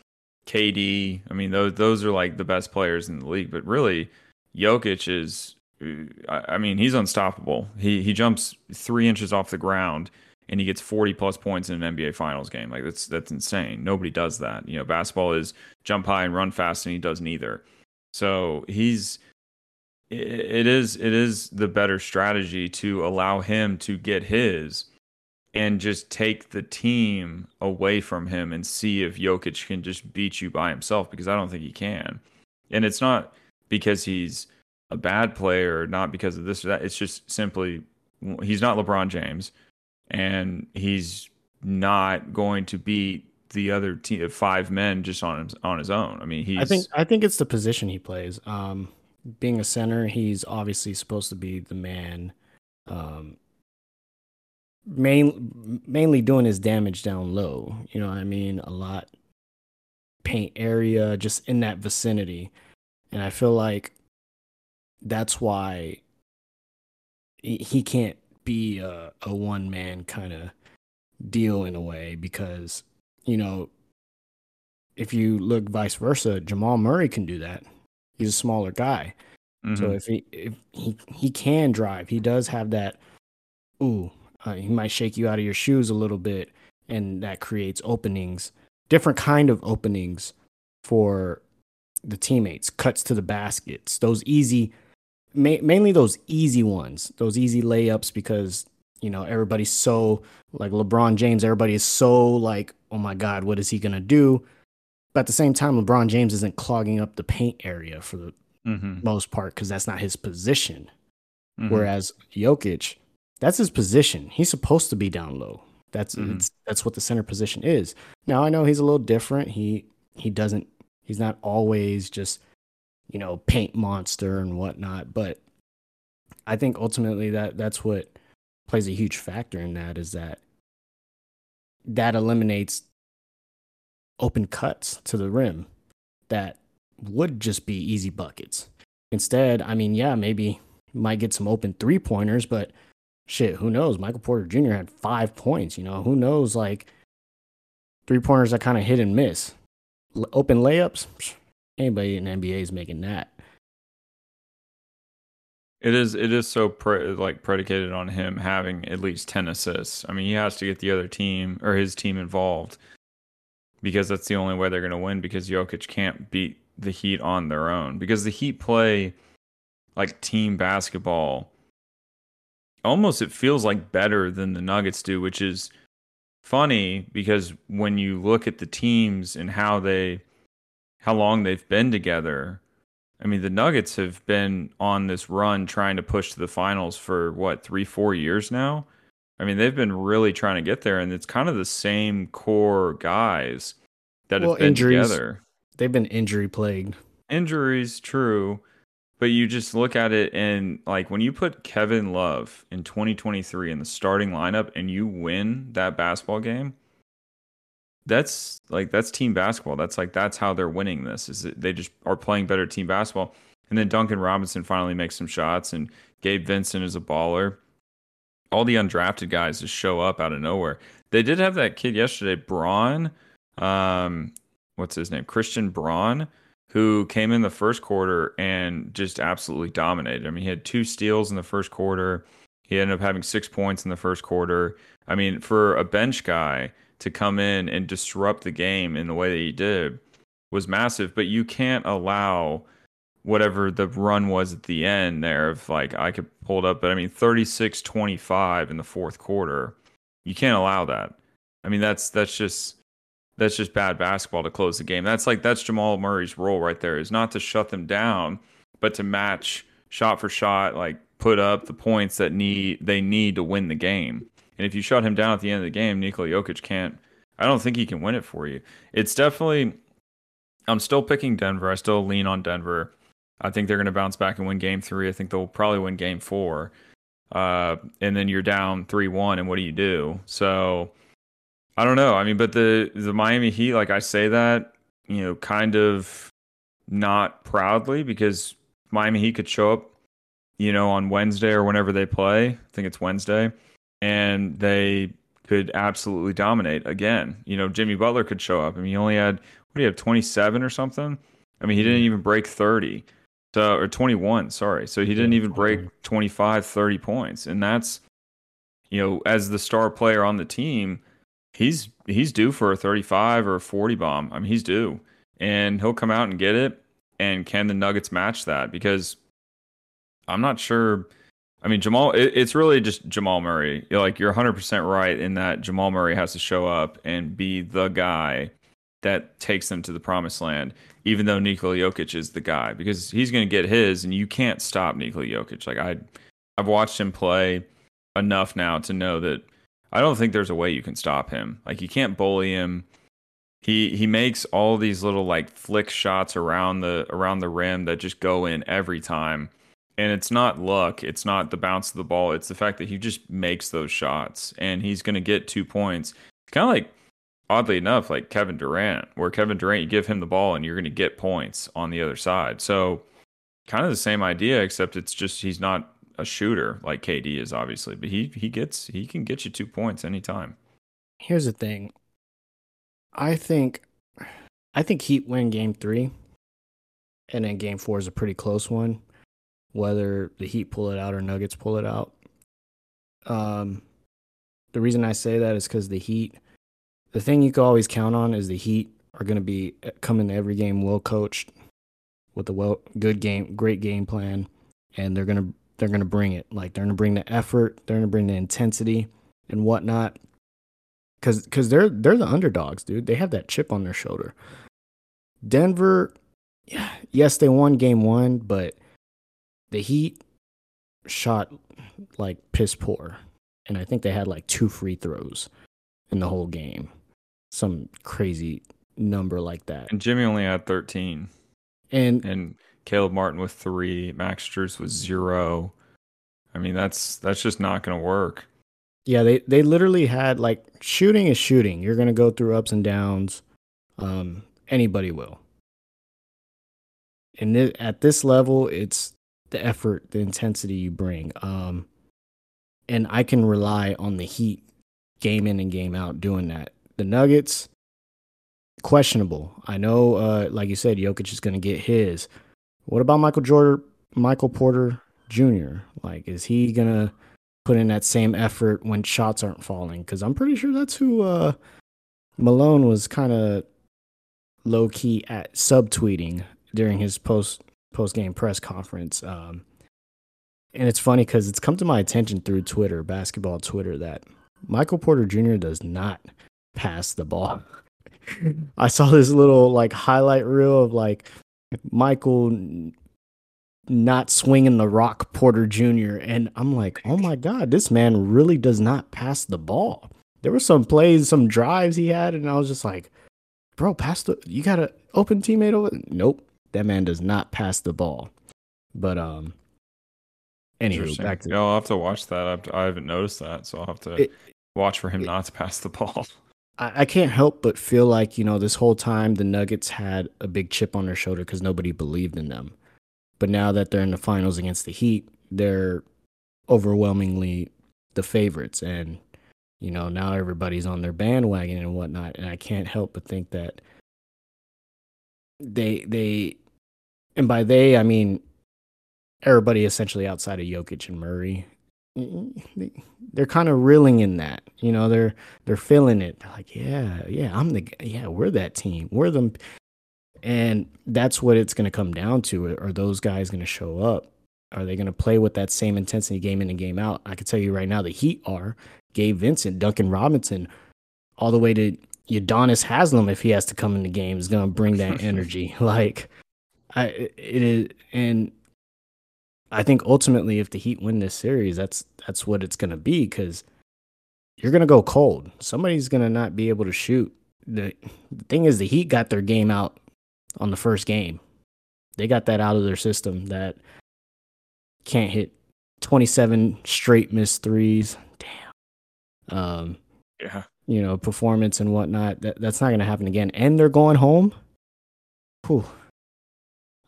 KD. I mean, those those are like the best players in the league. But really, Jokic is. Uh, I I mean, he's unstoppable. He he jumps three inches off the ground and he gets 40 plus points in an NBA Finals game. Like that's that's insane. Nobody does that. You know, basketball is jump high and run fast, and he does neither. So he's it is it is the better strategy to allow him to get his and just take the team away from him and see if Jokic can just beat you by himself because I don't think he can. And it's not because he's a bad player, not because of this or that. It's just simply he's not LeBron James and he's not going to beat the other team, five men just on his, on his own. I mean, he's I think I think it's the position he plays. Um, being a center, he's obviously supposed to be the man. Um, main, mainly doing his damage down low. You know what I mean? A lot paint area, just in that vicinity, and I feel like that's why he, he can't be a, a one man kind of deal in a way because you know if you look vice versa, Jamal Murray can do that. He's a smaller guy. So Mhm. if he if he he can drive, he does have that. Ooh, uh, he might shake you out of your shoes a little bit, and that creates openings, different kind of openings for the teammates. Cuts to the baskets, those easy, ma- mainly those easy ones, those easy layups because you know everybody's so like LeBron James. Everybody is so like, oh my God, what is he gonna do? But at the same time, LeBron James isn't clogging up the paint area for the Mhm. most part because that's not his position. Mhm. Whereas Jokic, that's his position. He's supposed to be down low. That's Mhm. it's, that's what the center position is. Now I know he's a little different. He he doesn't he's not always just you know paint monster and whatnot. But I think ultimately that that's what plays a huge factor in that is that that eliminates open cuts to the rim that would just be easy buckets. Instead, I mean, yeah, maybe might get some open three pointers, but shit, who knows? Michael Porter Jr. had five points. You know, who knows? Like three pointers that kind of hit and miss. L- open layups, anybody in NBA is making that. It is it is so pre- like predicated on him having at least 10 assists. I mean, he has to get the other team or his team involved because that's the only way they're going to win because Jokic can't beat the Heat on their own because the Heat play like team basketball. Almost it feels like better than the Nuggets do, which is funny because when you look at the teams and how they how long they've been together, I mean, the Nuggets have been on this run trying to push to the finals for what, three, four years now? I mean, they've been really trying to get there, and it's kind of the same core guys that Well, have been injuries. together. They've been injury plagued. Injuries, true, but you just look at it and like when you put Kevin Love in 2023 in the starting lineup and you win that basketball game, that's like that's team basketball. That's like that's how they're winning this. Is they just are playing better team basketball. And then Duncan Robinson finally makes some shots, and Gabe Vincent is a baller. All the undrafted guys just show up out of nowhere. They did have that kid yesterday, Braun. Um, what's his name? Christian Braun, who came in the first quarter and just absolutely dominated. I mean, he had two steals in the first quarter. He ended up having six points in the first quarter. I mean, for a bench guy to come in and disrupt the game in the way that he did was massive. But you can't allow whatever the run was at the end there of like I could pull it up, but I mean 36 25 in the fourth quarter. You can't allow that. I mean that's that's just that's just bad basketball to close the game. That's like that's Jamal Murray's role right there is not to shut them down, but to match shot for shot, like put up the points that need they need to win the game. And if you shut him down at the end of the game, Nikola Jokic can't. I don't think he can win it for you. It's definitely. I'm still picking Denver. I still lean on Denver. I think they're going to bounce back and win Game Three. I think they'll probably win Game Four. Uh, and then you're down three one, and what do you do? So I don't know. I mean, but the the Miami Heat, like I say that, you know, kind of not proudly because Miami Heat could show up, you know, on Wednesday or whenever they play. I think it's Wednesday, and they could absolutely dominate again. You know, Jimmy Butler could show up. I mean, he only had what do you have, twenty seven or something? I mean, he didn't mm-hmm. even break thirty. So or 21, sorry. So he didn't even break 25, 30 points. And that's you know, as the star player on the team, he's he's due for a 35 or a 40 bomb. I mean, he's due. And he'll come out and get it. And can the Nuggets match that? Because I'm not sure. I mean, Jamal, it, it's really just Jamal Murray. You're like, you're 100% right in that Jamal Murray has to show up and be the guy that takes them to the promised land, even though Nikola Jokic is the guy, because he's going to get his, and you can't stop Nikola Jokic. Like, I, I've watched him play enough now to know that I don't think there's a way you can stop him. Like you can't bully him. He he makes all these little like flick shots around the around the rim that just go in every time. And it's not luck, it's not the bounce of the ball, it's the fact that he just makes those shots and he's going to get 2 points. Kind of like oddly enough like Kevin Durant, where Kevin Durant you give him the ball and you're going to get points on the other side. So kind of the same idea except it's just he's not a shooter like KD is obviously, but he he gets he can get you two points anytime. Here's the thing. I think I think Heat win game three. And then game four is a pretty close one. Whether the Heat pull it out or Nuggets pull it out. Um the reason I say that is because the Heat the thing you can always count on is the Heat are gonna be coming to every game well coached with a well good game great game plan and they're gonna they're gonna bring it. Like they're gonna bring the effort, they're gonna bring the intensity and whatnot. Cause, cause they're they're the underdogs, dude. They have that chip on their shoulder. Denver, yeah, yes, they won game one, but the Heat shot like piss poor, and I think they had like two free throws in the whole game, some crazy number like that. And Jimmy only had 13 And and Caleb Martin with 3, Max Strus with 0. I mean, that's that's just not going to work. Yeah, they they literally had like shooting is shooting. You're gonna go through ups and downs. Um, anybody will. And th- at this level, it's the effort, the intensity you bring. Um, and I can rely on the Heat game in and game out doing that. The Nuggets, questionable. I know, uh, like you said, Jokic is going to get his. What about Michael Jordan, Michael Porter Jr.? Like, is he to put in that same effort when shots aren't falling? Because I'm pretty sure that's who uh, Malone was kind of low key at subtweeting during his post post game press conference. Um, and it's funny because it's come to my attention through Twitter, basketball Twitter, that Michael Porter Jr. does not pass the ball. [laughs] I saw this little like highlight reel of like Michael not swinging the rock Porter Jr. And I'm like, oh my God, this man really does not pass the ball. There were some plays, some drives he had, and I was just like, bro, pass the you got an open teammate over. Nope. That man does not pass the ball. But um anyway, back to yeah, I'll have to watch that. I've, I haven't noticed that, so I'll have to It- watch for him not to pass the ball. [laughs] I, I can't help but feel like, you know, this whole time the Nuggets had a big chip on their shoulder because nobody believed in them. But now that they're in the finals against the Heat, they're overwhelmingly the favorites. And, you know, now everybody's on their bandwagon and whatnot. And I can't help but think that they, they, and by they, I mean everybody essentially outside of Jokic and Murray. [laughs] They're kind of reeling in that, you know. They're they're feeling it. They're like, yeah, yeah, I'm the yeah, we're that team. We're them, and that's what it's going to come down to. Are those guys going to show up? Are they going to play with that same intensity game in and game out? I can tell you right now, the Heat are. Gabe Vincent, Duncan Robinson, all the way to Udonis Haslem, if he has to come in the game, is going to bring that [laughs] energy. like, I it is, and I think ultimately, if the Heat win this series, that's that's what it's going to be because you're going to go cold. Somebody's going to not be able to shoot. The, the thing is, the Heat got their game out on the first game. They got that out of their system. That can't hit 27 straight missed threes. Damn. Um, yeah. you know, performance and whatnot. That that's not going to happen again. And they're going home. Whew.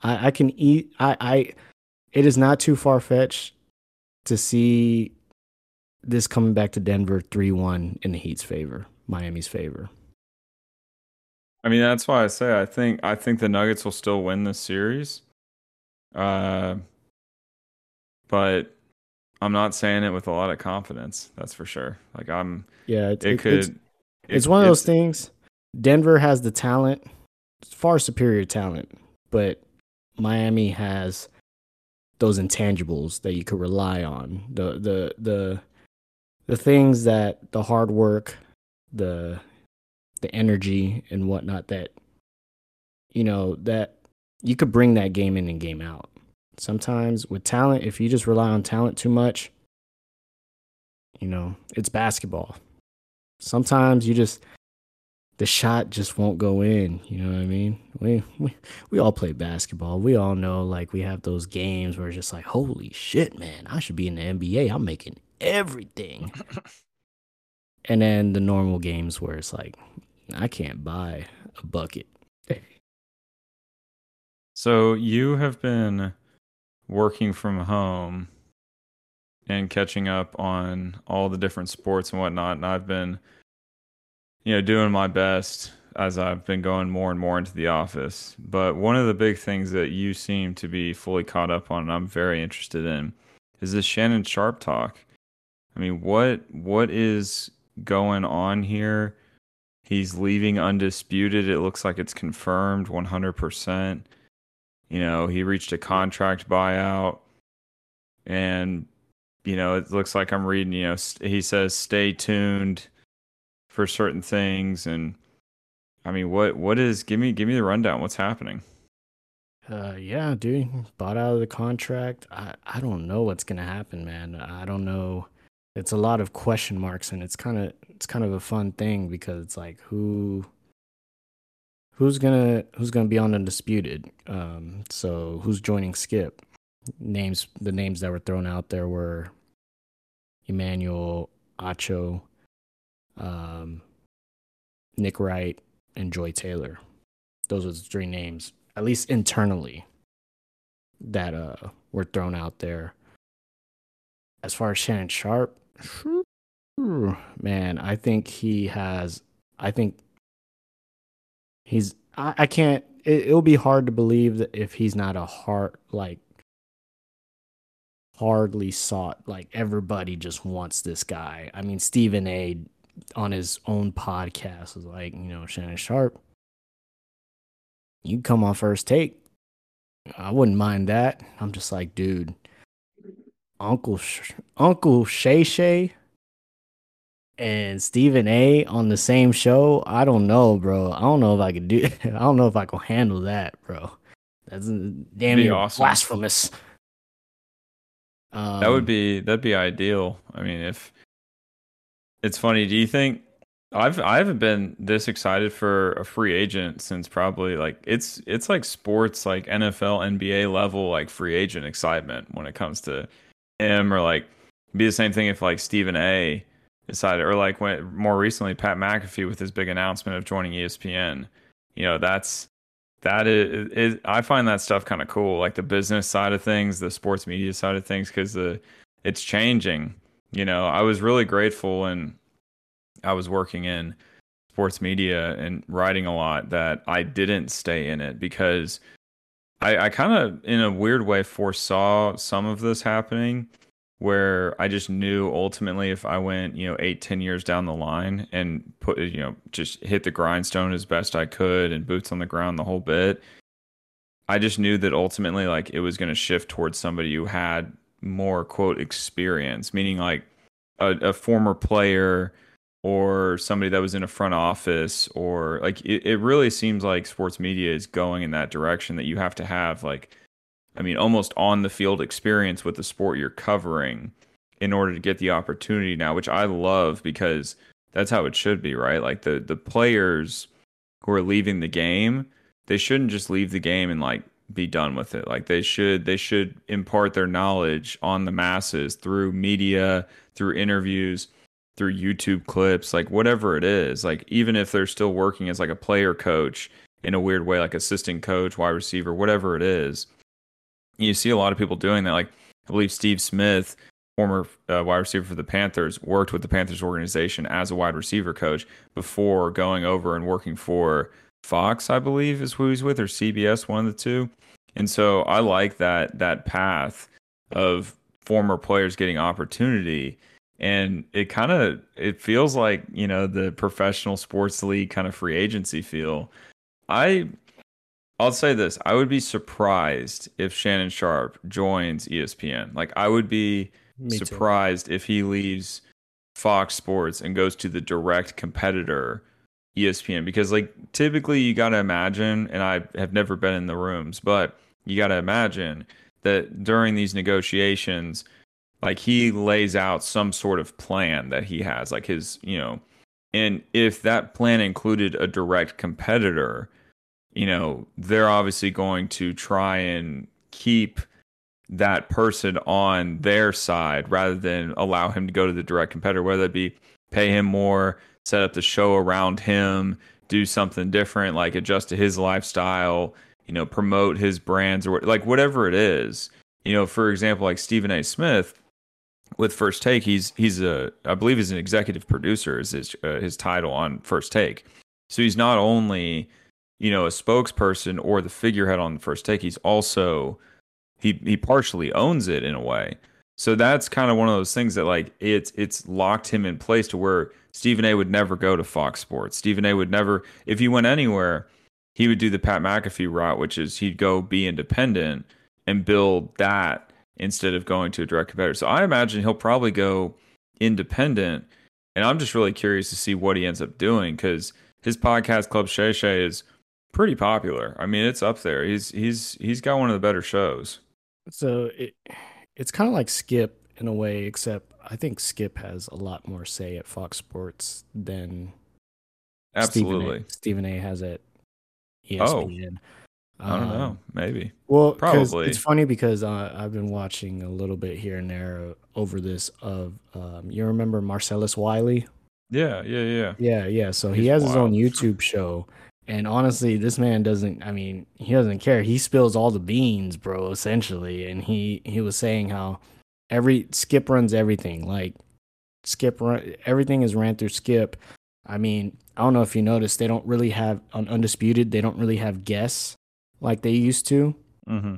I I can eat. I I. It is not too far fetched to see this coming back to Denver three one in the Heat's favor, Miami's favor. I mean, that's why I say I think I think the Nuggets will still win this series. Uh, but I'm not saying it with a lot of confidence. That's for sure. Like I'm, Yeah, it, it, it- could. It's, it- it's one of those things. Denver has the talent, far superior talent, but Miami has those intangibles that you could rely on. The the the the things that the hard work, the the energy and whatnot that you know that you could bring that game in and game out. Sometimes with talent, if you just rely on talent too much, you know, it's basketball. Sometimes you just the shot just won't go in. You know what I mean? We we we all play basketball. We all know like we have those games where it's just like, holy shit, man, I should be in the NBA. I'm making everything. [laughs] and then the normal games where it's like, I can't buy a bucket. So you have been working from home and catching up on all the different sports and whatnot, and I've been, you know, doing my best as I've been going more and more into the office. But one of the big things that you seem to be fully caught up on, and I'm very interested in, is this Shannon Sharpe talk. I mean, what what is going on here? He's leaving undisputed. It looks like it's confirmed 100%. You know, he reached a contract buyout and you know, it looks like I'm reading, you know, st- he says stay tuned for certain things and I mean, what what is give me give me the rundown. What's happening? Uh, yeah, dude, bought out of the contract. I, I don't know what's gonna happen, man. I don't know. It's a lot of question marks, and it's kind of it's kind of a fun thing because it's like who who's gonna who's gonna be on undisputed. Um, so who's joining Skip? Names the names that were thrown out there were Emmanuel Acho, um, Nick Wright, and Joy Taylor. Those are the three names, at least internally, that uh were thrown out there. As far as Shannon Sharpe, man, I think he has. I think he's. I, I can't. It, it'll be hard to believe that if he's not a hard like hardly sought. Like everybody just wants this guy. I mean, Stephen A. on his own podcast was like, you know, Shannon Sharpe, you come on first take. I wouldn't mind that. I'm just like, dude, Uncle Sh- Uncle Shay Shay and Stephen A. on the same show. I don't know, bro. I don't know if I could do. [laughs] I don't know if I can handle that, bro. That's damn near awesome. blasphemous. Um, That would be that'd be ideal. I mean, if it's funny, do you think I've I haven't been this excited for a free agent since probably like it's it's like sports like NFL, NBA level like free agent excitement when it comes to him or like be the same thing if like Stephen A decided or like when more recently Pat McAfee with his big announcement of joining ESPN. You know, that's that is, is I find that stuff kind of cool, like the business side of things, the sports media side of things, because the it's changing. You know, I was really grateful and I was working in sports media and writing a lot that I didn't stay in it because I, I kind of, in a weird way, foresaw some of this happening where I just knew ultimately if I went, you know, eight, ten years down the line and put, you know, just hit the grindstone as best I could and boots on the ground the whole bit, I just knew that ultimately, like, it was going to shift towards somebody who had more, quote, experience, meaning like a, a former player or somebody that was in a front office or like it, it really seems like sports media is going in that direction that you have to have like I mean, almost on the field experience with the sport you're covering in order to get the opportunity now, which I love because that's how it should be, right? Like the the players who are leaving the game, they shouldn't just leave the game and like be done with it. Like they should they should impart their knowledge on the masses through media, through interviews, through YouTube clips, like whatever it is. Like even if they're still working as like a player coach in a weird way, like assistant coach, wide receiver, whatever it is you see a lot of people doing that. Like I believe Steve Smith, former uh, wide receiver for the Panthers, worked with the Panthers organization as a wide receiver coach before going over and working for Fox, I believe is who he's with, or CBS, one of the two. And so I like that that path of former players getting opportunity. And it kind of it feels like you know the professional sports league kind of free agency feel. I I'll say this: I would be surprised if Shannon Sharpe joins ESPN. Like I would be Me too. surprised if he leaves Fox Sports and goes to the direct competitor ESPN because like typically you got to imagine and I have never been in the rooms but you got to imagine that during these negotiations like he lays out some sort of plan that he has like his you know and if that plan included a direct competitor you know they're obviously going to try and keep that person on their side rather than allow him to go to the direct competitor, whether it be pay him more, set up the show around him, do something different, like adjust to his lifestyle, you know, promote his brands or like whatever it is. You know, for example, like Stephen A. Smith with First Take, he's he's a I believe he's an executive producer is his uh, his title on First Take. So he's not only you know a spokesperson or the figurehead on First Take, he's also he he partially owns it in a way. So that's kind of one of those things that like it's it's locked him in place to where Stephen A would never go to Fox Sports. Stephen A would never if he went anywhere, he would do the Pat McAfee route, which is he'd go be independent and build that instead of going to a direct competitor. So I imagine he'll probably go independent. And I'm just really curious to see what he ends up doing because his podcast Club Shay Shay is pretty popular. I mean, it's up there. He's he's he's got one of the better shows. So it it's kind of like Skip in a way, except I think Skip has a lot more say at Fox Sports than Absolutely. Stephen A, Stephen A has at E Oh. ESPN. I don't Um, know. Maybe. Well, Probably. it's funny because uh, I've been watching a little bit here and there over this. Of um, you remember Marcellus Wiley Yeah, yeah, yeah. Yeah, yeah. So he He's has his own. YouTube show. And honestly, this man doesn't I mean, he doesn't care. He spills all the beans, bro, essentially. And he he was saying how every Skip runs everything. Like Skip run everything is ran through Skip. I mean, I don't know if you noticed, they don't really have on Undisputed, they don't really have guests like they used to. Mm-hmm.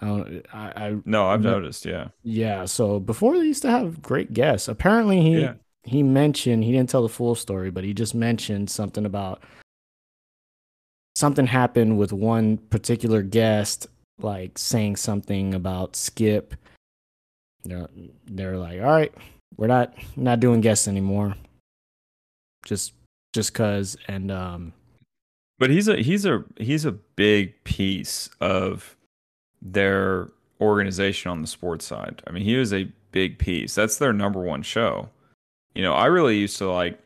I don't I, I No, I've No. noticed. Yeah, yeah, so before they used to have great guests. Apparently he Yeah. he mentioned he didn't tell the full story, but he just mentioned something about something happened with one particular guest, like saying something about Skip. Know, they're like, "All right, we're not not doing guests anymore." Just just cuz and um but he's a he's a he's a big piece of their organization on the sports side. I mean, he was a big piece. That's their number one show. You know, I really used to like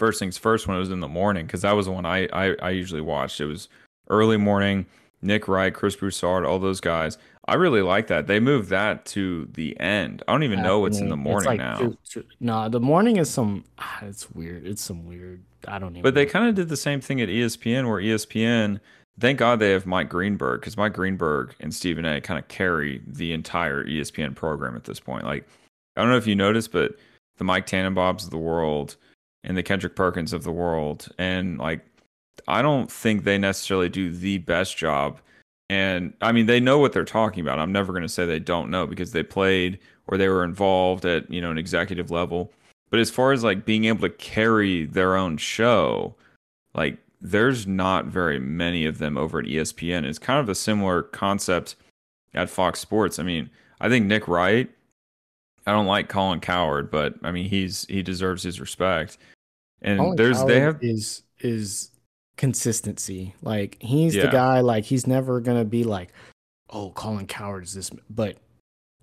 first things first when it was in the morning because that was the one I, I I usually watched. It was early morning. Nick Wright, Chris Broussard, all those guys. I really like that. They moved that to the end. I don't even know what's in the morning like now. two- two- no, the morning is some ah, it's weird. It's some weird. I don't even But they kind of did the same thing at ESPN, where ESPN, thank God they have Mike Greenberg, because Mike Greenberg and Stephen A. kind of carry the entire ESPN program at this point. Like, I don't know if you noticed, but the Mike Tannenbaums of the world and the Kendrick Perkins of the world, and like, I don't think they necessarily do the best job. And I mean, they know what they're talking about. I'm never going to say they don't know because they played or they were involved at, you know, an executive level. But as far as like being able to carry their own show, like there's not very many of them over at ESPN. It's kind of a similar concept at Fox Sports. I mean, I think Nick Wright, I don't like Colin Cowherd, but I mean he's he deserves his respect. And Colin there's they have is is consistency. Like he's the guy. Like he's never gonna be like, oh, Colin Cowherd is this, but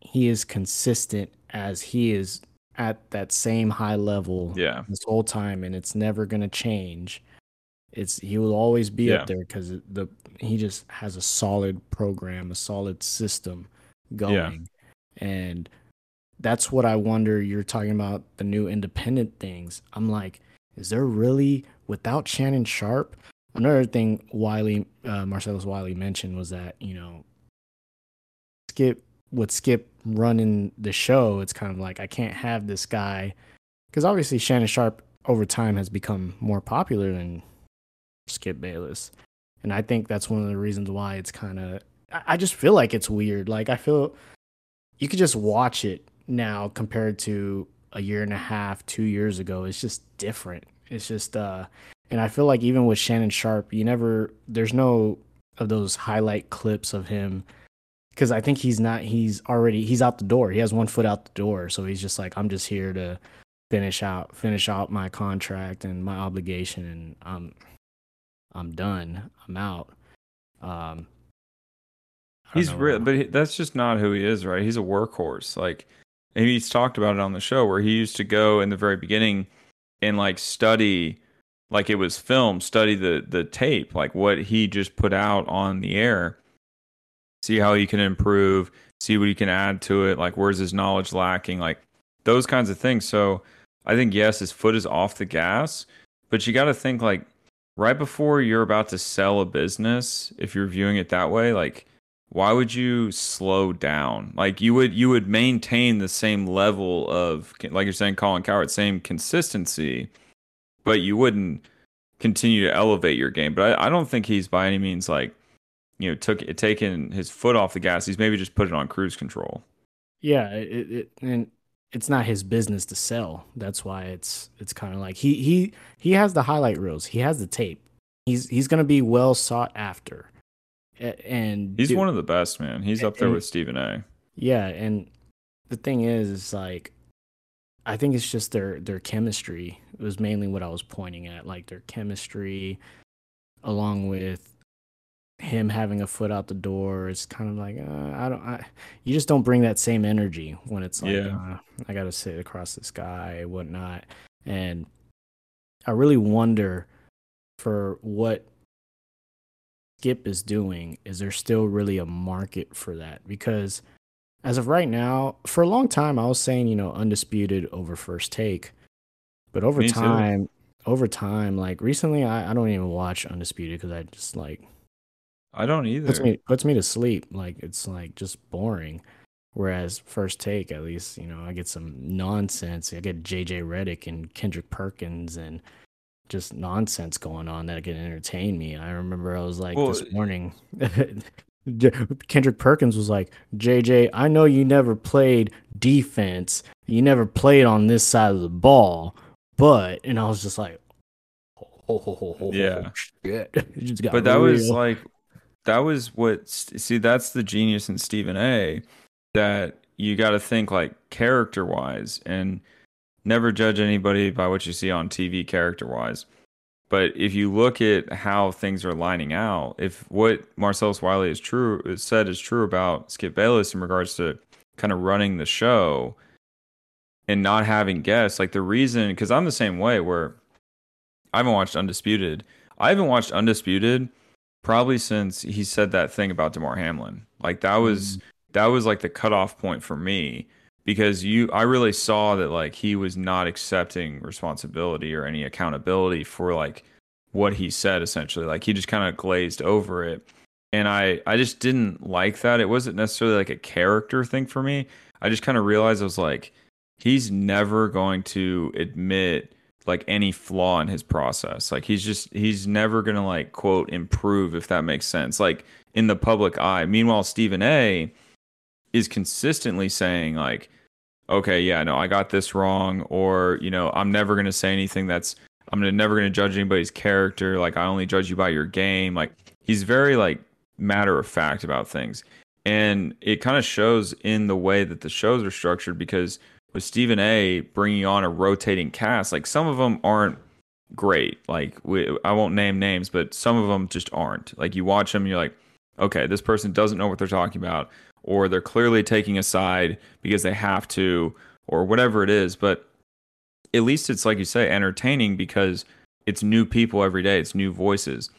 he is consistent as he is at that same high level yeah. this whole time, and it's never gonna change. It's he will always be Yeah. up there because the he just has a solid program, a solid system going, and that's what I wonder. You're talking about the new independent things. I'm like, is there really without Shannon Sharpe? Another thing Wiley, uh, Marcellus Wiley mentioned was that you know, Skip with Skip running the show, it's kind of like I can't have this guy because obviously Shannon Sharpe over time has become more popular than Skip Bayless, and I think that's one of the reasons why it's kind of. I I just feel like it's weird. Like I feel you could just watch it now compared to a year and a half, two years ago. It's just different. It's just uh and I feel like even with Shannon Sharpe, you never there's no of those highlight clips of him because I think he's not he's already he's out the door. He has one foot out the door. So he's just like, I'm just here to finish out finish out my contract and my obligation and I'm I'm done. I'm out. Um He's real, but that's just not who he is, right? He's a workhorse. Like, and he's talked about it on the show where he used to go in the very beginning and like study, like it was film, study the the tape, like what he just put out on the air, see how he can improve, see what he can add to it, like where's his knowledge lacking, like those kinds of things. So I think yes, his foot is off the gas, but you got to think like right before you're about to sell a business, if you're viewing it that way, like why would you slow down? Like you would you would maintain the same level of like you're saying Colin Cowherd, same consistency, but you wouldn't continue to elevate your game. But I, I don't think he's by any means like you know took taken his foot off the gas. He's maybe just put it on cruise control. Yeah, it, it and it's not his business to sell. That's why it's it's kind of like he he he has the highlight reels. He has the tape. He's he's gonna be well sought after. And He's dude, one of the best, man. He's up there And- with Stephen A. yeah, and the thing is, is like, I think it's just their their chemistry was mainly what I was pointing at, like their chemistry, along with him having a foot out the door. It's kind of like uh, I don't, I, you just don't bring that same energy when it's like, Yeah. uh, I got to sit across this guy, whatnot, and I really wonder for what Skip is doing. Is there still really a market for that? Because as of right now, for a long time, I was saying, you know, undisputed over first take. But over Me too. time, over time, like recently, I, I don't even watch Undisputed because I just like I don't either. puts me puts me to sleep. Like it's like just boring. Whereas first take, at least you know I get some nonsense. I get JJ Redick and Kendrick Perkins and just nonsense going on that can entertain me. I remember I was like Well, this morning. [laughs] Kendrick Perkins was like, JJ, I know you never played defense. You never played on this side of the ball, but and I was just like, oh, oh, oh, Yeah. shit. [laughs] But that was like that was what see that's the genius in Stephen A that you got to think like character wise and never judge anybody by what you see on TV character wise but if you look at how things are lining out if what Marcellus Wiley is true is said is true about Skip Bayless in regards to kind of running the show and not having guests like the reason cuz I'm the same way where I haven't watched Undisputed. I haven't watched Undisputed probably since he said that thing about Damar Hamlin. Like that was mm-hmm. that was like the cutoff point for me because you I really saw that like he was not accepting responsibility or any accountability for like what he said essentially. Like he just kind of glazed over it. And I I just didn't like that. It wasn't necessarily like a character thing for me. I just kind of realized I was like he's never going to admit like any flaw in his process. Like he's just he's never gonna like quote improve if that makes sense. Like in the public eye. Meanwhile, Stephen A is consistently saying like, okay, yeah, no, I got this wrong, or you know, I'm never gonna say anything that's I'm never gonna judge anybody's character. Like I only judge you by your game. Like he's very like matter of fact about things, and it kind of shows in the way that the shows are structured because with Stephen A bringing on a rotating cast, like some of them aren't great. Like we, I won't name names, but some of them just aren't. Like you watch them, you're like, okay, this person doesn't know what they're talking about, or they're clearly taking a side because they have to, or whatever it is. But at least it's like you say, entertaining because it's new people every day. It's new voices.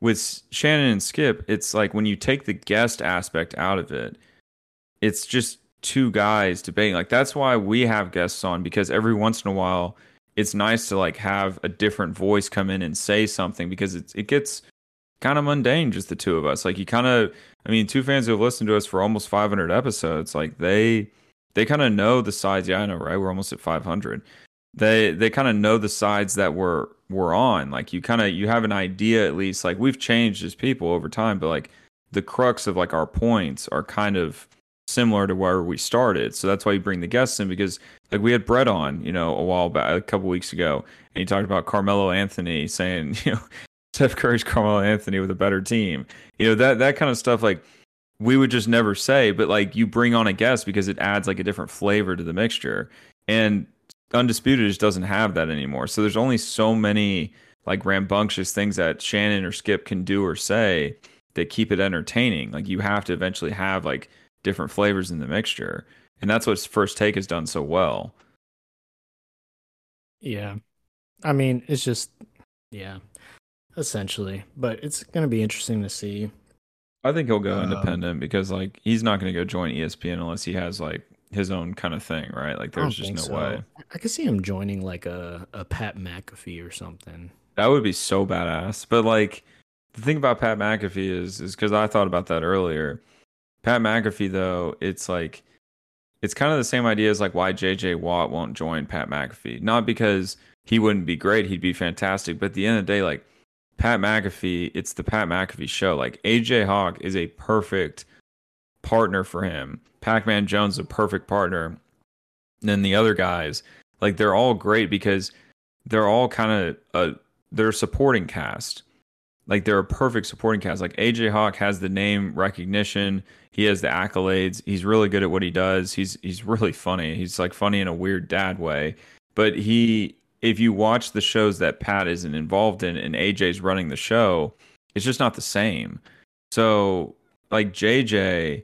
With Shannon and Skip, it's like when you take the guest aspect out of it, it's just two guys debating. Like that's why we have guests on because every once in a while it's nice to like have a different voice come in and say something because it's it gets kind of mundane just the two of us. Like you kind of I mean two fans who have listened to us for almost 500 episodes like they they kind of know the sides. Yeah, I know, right? We're almost at 500. They they kind of know the sides that we're we're on. Like you kind of you have an idea at least. Like we've changed as people over time, but like the crux of like our points are kind of similar to where we started. So that's why you bring the guests in because like we had Brett on, you know, a while back, a couple weeks ago, and he talked about Carmelo Anthony saying, [laughs] you know, Steph Curry's Carmelo Anthony with a better team. You know, that that kind of stuff like we would just never say, but like you bring on a guest because it adds like a different flavor to the mixture. And Undisputed just doesn't have that anymore. So there's only so many like rambunctious things that Shannon or Skip can do or say that keep it entertaining. Like you have to eventually have like different flavors in the mixture. And that's what First Take has done so well. Yeah. I mean, it's just yeah, essentially. But it's gonna be interesting to see. I think he'll go Um, independent because like he's not going to go join ESPN unless he has like his own kind of thing, right? Like there's just no so. way. I could see him joining like a, a Pat McAfee or something. That would be so badass. But like the thing about Pat McAfee is is because I thought about that earlier. Pat McAfee though, it's like it's kind of the same idea as like why JJ Watt won't join Pat McAfee. Not because he wouldn't be great, he'd be fantastic. But at the end of the day, like Pat McAfee, it's the Pat McAfee show. Like AJ Hawk is a perfect partner for him. Pac-Man Jones is a perfect partner. And then the other guys, like they're all great because they're all kind of a they're a supporting cast. Like they're a perfect supporting cast. Like AJ Hawk has the name recognition. He has the accolades. He's really good at what he does. He's he's really funny. He's like funny in a weird dad way. But he if you watch the shows that Pat isn't involved in and AJ's running the show, it's just not the same. So like JJ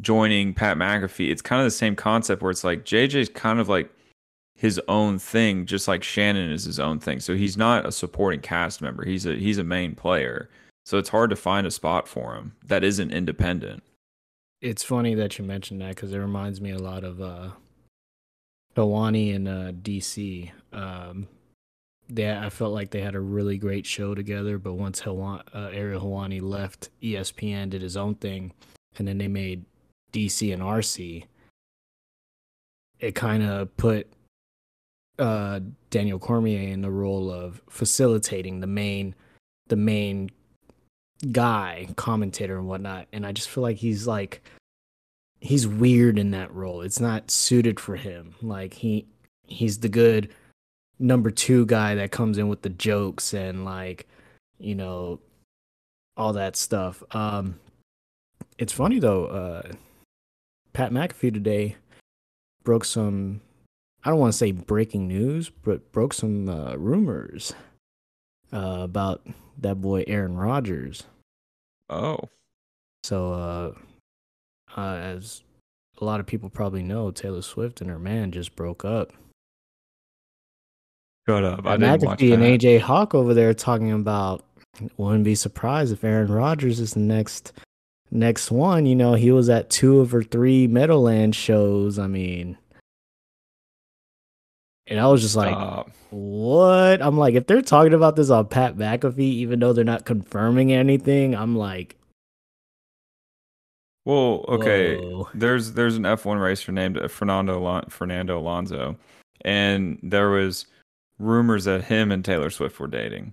joining Pat McAfee, it's kind of the same concept where it's like JJ's kind of like his own thing, just like Shannon is his own thing. So he's not a supporting cast member. He's a he's a main player. So it's hard to find a spot for him that isn't independent. It's funny that you mentioned that because it reminds me a lot of uh Helwani and uh, DC. Um, they I felt like they had a really great show together. But once Helwa- uh, Ariel Helwani left ESPN, did his own thing, and then they made DC and RC, it kind of put uh, Daniel Cormier in the role of facilitating the main the main guy, commentator and whatnot. And I just feel like he's like he's weird in that role. It's not suited for him. Like he he's the good number two guy that comes in with the jokes and like, you know, all that stuff. Um it's funny though, uh Pat McAfee today broke some I don't want to say breaking news, but broke some uh, rumors uh, about that boy Aaron Rodgers. Oh, So, uh, uh, as a lot of people probably know, Taylor Swift and her man just broke up. shut up! I And didn't watch McAfee and. AJ Hawk over there talking about wouldn't be surprised if Aaron Rodgers is the next next one. You know, he was at two of her three Meadowland shows. I mean, and I was just like, what? I'm like, if they're talking about this on Pat McAfee, even though they're not confirming anything, I'm like, Well, okay. Whoa. [laughs] There's there's an F1 racer named Fernando Alon- Fernando Alonso, and there was rumors that him and Taylor Swift were dating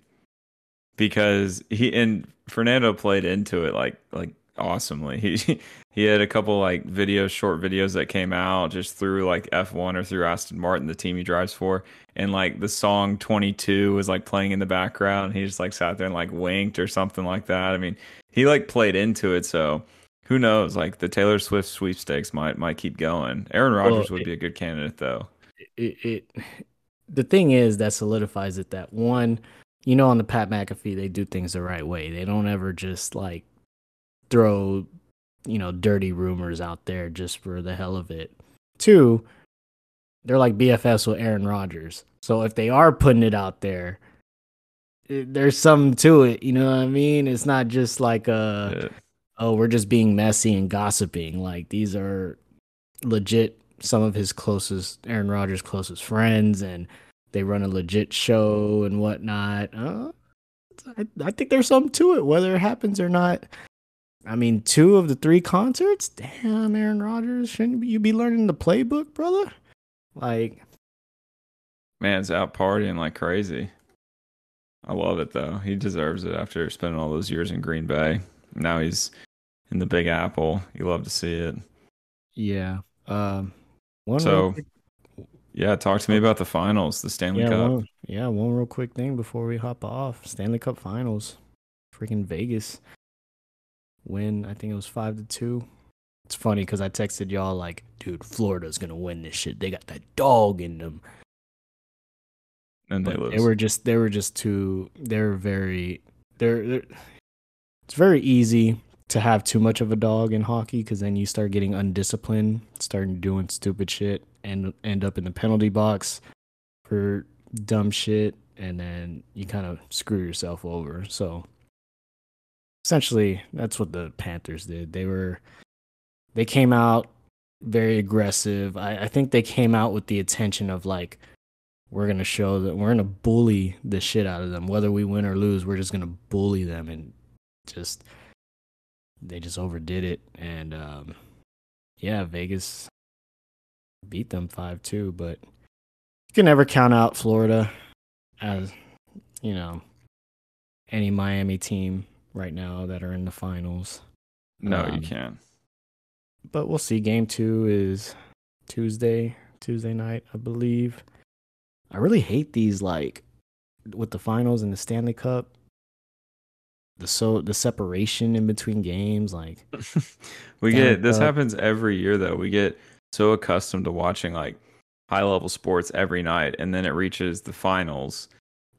because he and Fernando played into it like like awesomely. [laughs] He he had a couple like videos, short videos that came out just through like F1 or through Aston Martin, the team he drives for, and like the song 22 was like playing in the background. He just like sat there and like winked or something like that. I mean, he like played into it, so who knows? Like the Taylor Swift sweepstakes might might keep going. Aaron Well, Rodgers would it- be a good candidate though. it, it [laughs] the thing is that solidifies it that one you know on the pat mcafee they do things the right way they don't ever just like throw you know dirty rumors out there just for the hell of it two they're like bffs with aaron Rodgers. so if they are putting it out there eh, there's something to it you know what i mean it's not just like a. Yeah. Oh, we're just being messy and gossiping. Like these are legit some of his closest Aaron Rodgers' closest friends and they run a legit show and whatnot. Uh, I, I think there's something to it, whether it happens or not. I mean, two of the three concerts? Damn, Aaron Rodgers, shouldn't you be learning the playbook, brother? Like, Man's out partying like crazy. I love it though. He deserves it after spending all those years in Green Bay. Now he's in the Big Apple. You love to see it. yeah. Um, one So, real Yeah, talk to me about the finals, the Stanley yeah, Cup. one, yeah, one real quick thing before we hop off. Stanley Cup Finals, freaking Vegas win. I think it was five to two. It's funny because I texted y'all like, dude, Florida's gonna win this shit. They got that dog in them. and they lose. they were just they were just too. They're very. They're. they're it's very easy to have too much of a dog in hockey because then you start getting undisciplined, starting doing stupid shit, and end up in the penalty box for dumb shit, and then you kind of screw yourself over. So essentially, that's what the Panthers did. They were they came out very aggressive. I, I think they came out with the intention of like we're gonna show that we're gonna bully the shit out of them, whether we win or lose. We're just gonna bully them and just they just overdid it. And um yeah vegas beat them 5-2 but you can never count out florida as you know any miami team right now that are in the finals. No, you um, can't. but we'll see. Game two is tuesday tuesday night i believe. I really hate these like with the finals and the stanley cup the so the separation in between games like [laughs] we get this Cup. happens every year though. We get so accustomed to watching like high level sports every night and then it reaches the finals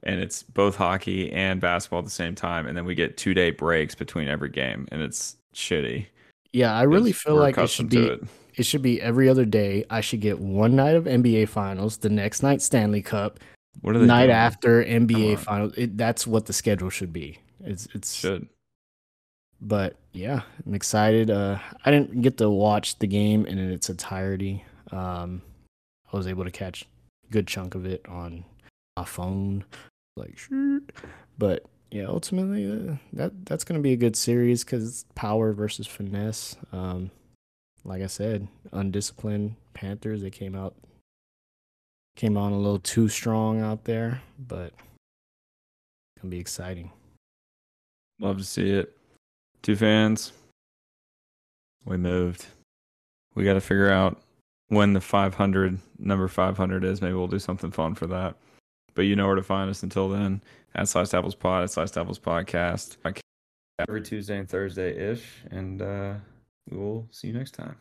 and it's both hockey and basketball at the same time and then we get 2 day breaks between every game and it's shitty. yeah i really feel like it should be it. it should be every other day i should get one night of nba finals the next night stanley cup What are they night doing? after nba finals it, that's what the schedule should be it's it's should. but yeah, I'm excited. Uh, I didn't get to watch the game in its entirety. Um, I was able to catch a good chunk of it on my phone. Like, sure. But yeah, ultimately, uh, that that's gonna be a good series because power versus finesse. Um, like I said, undisciplined Panthers. They came out came on a little too strong out there, but gonna be exciting. Love to see it. Two fans. We moved. We got to figure out when the 500 number 500 is. Maybe we'll do something fun for that. But you know where to find us until then. At Sliced Apples Pod, at Sliced Apples Podcast. Every Tuesday and Thursday ish. And uh, we will see you next time.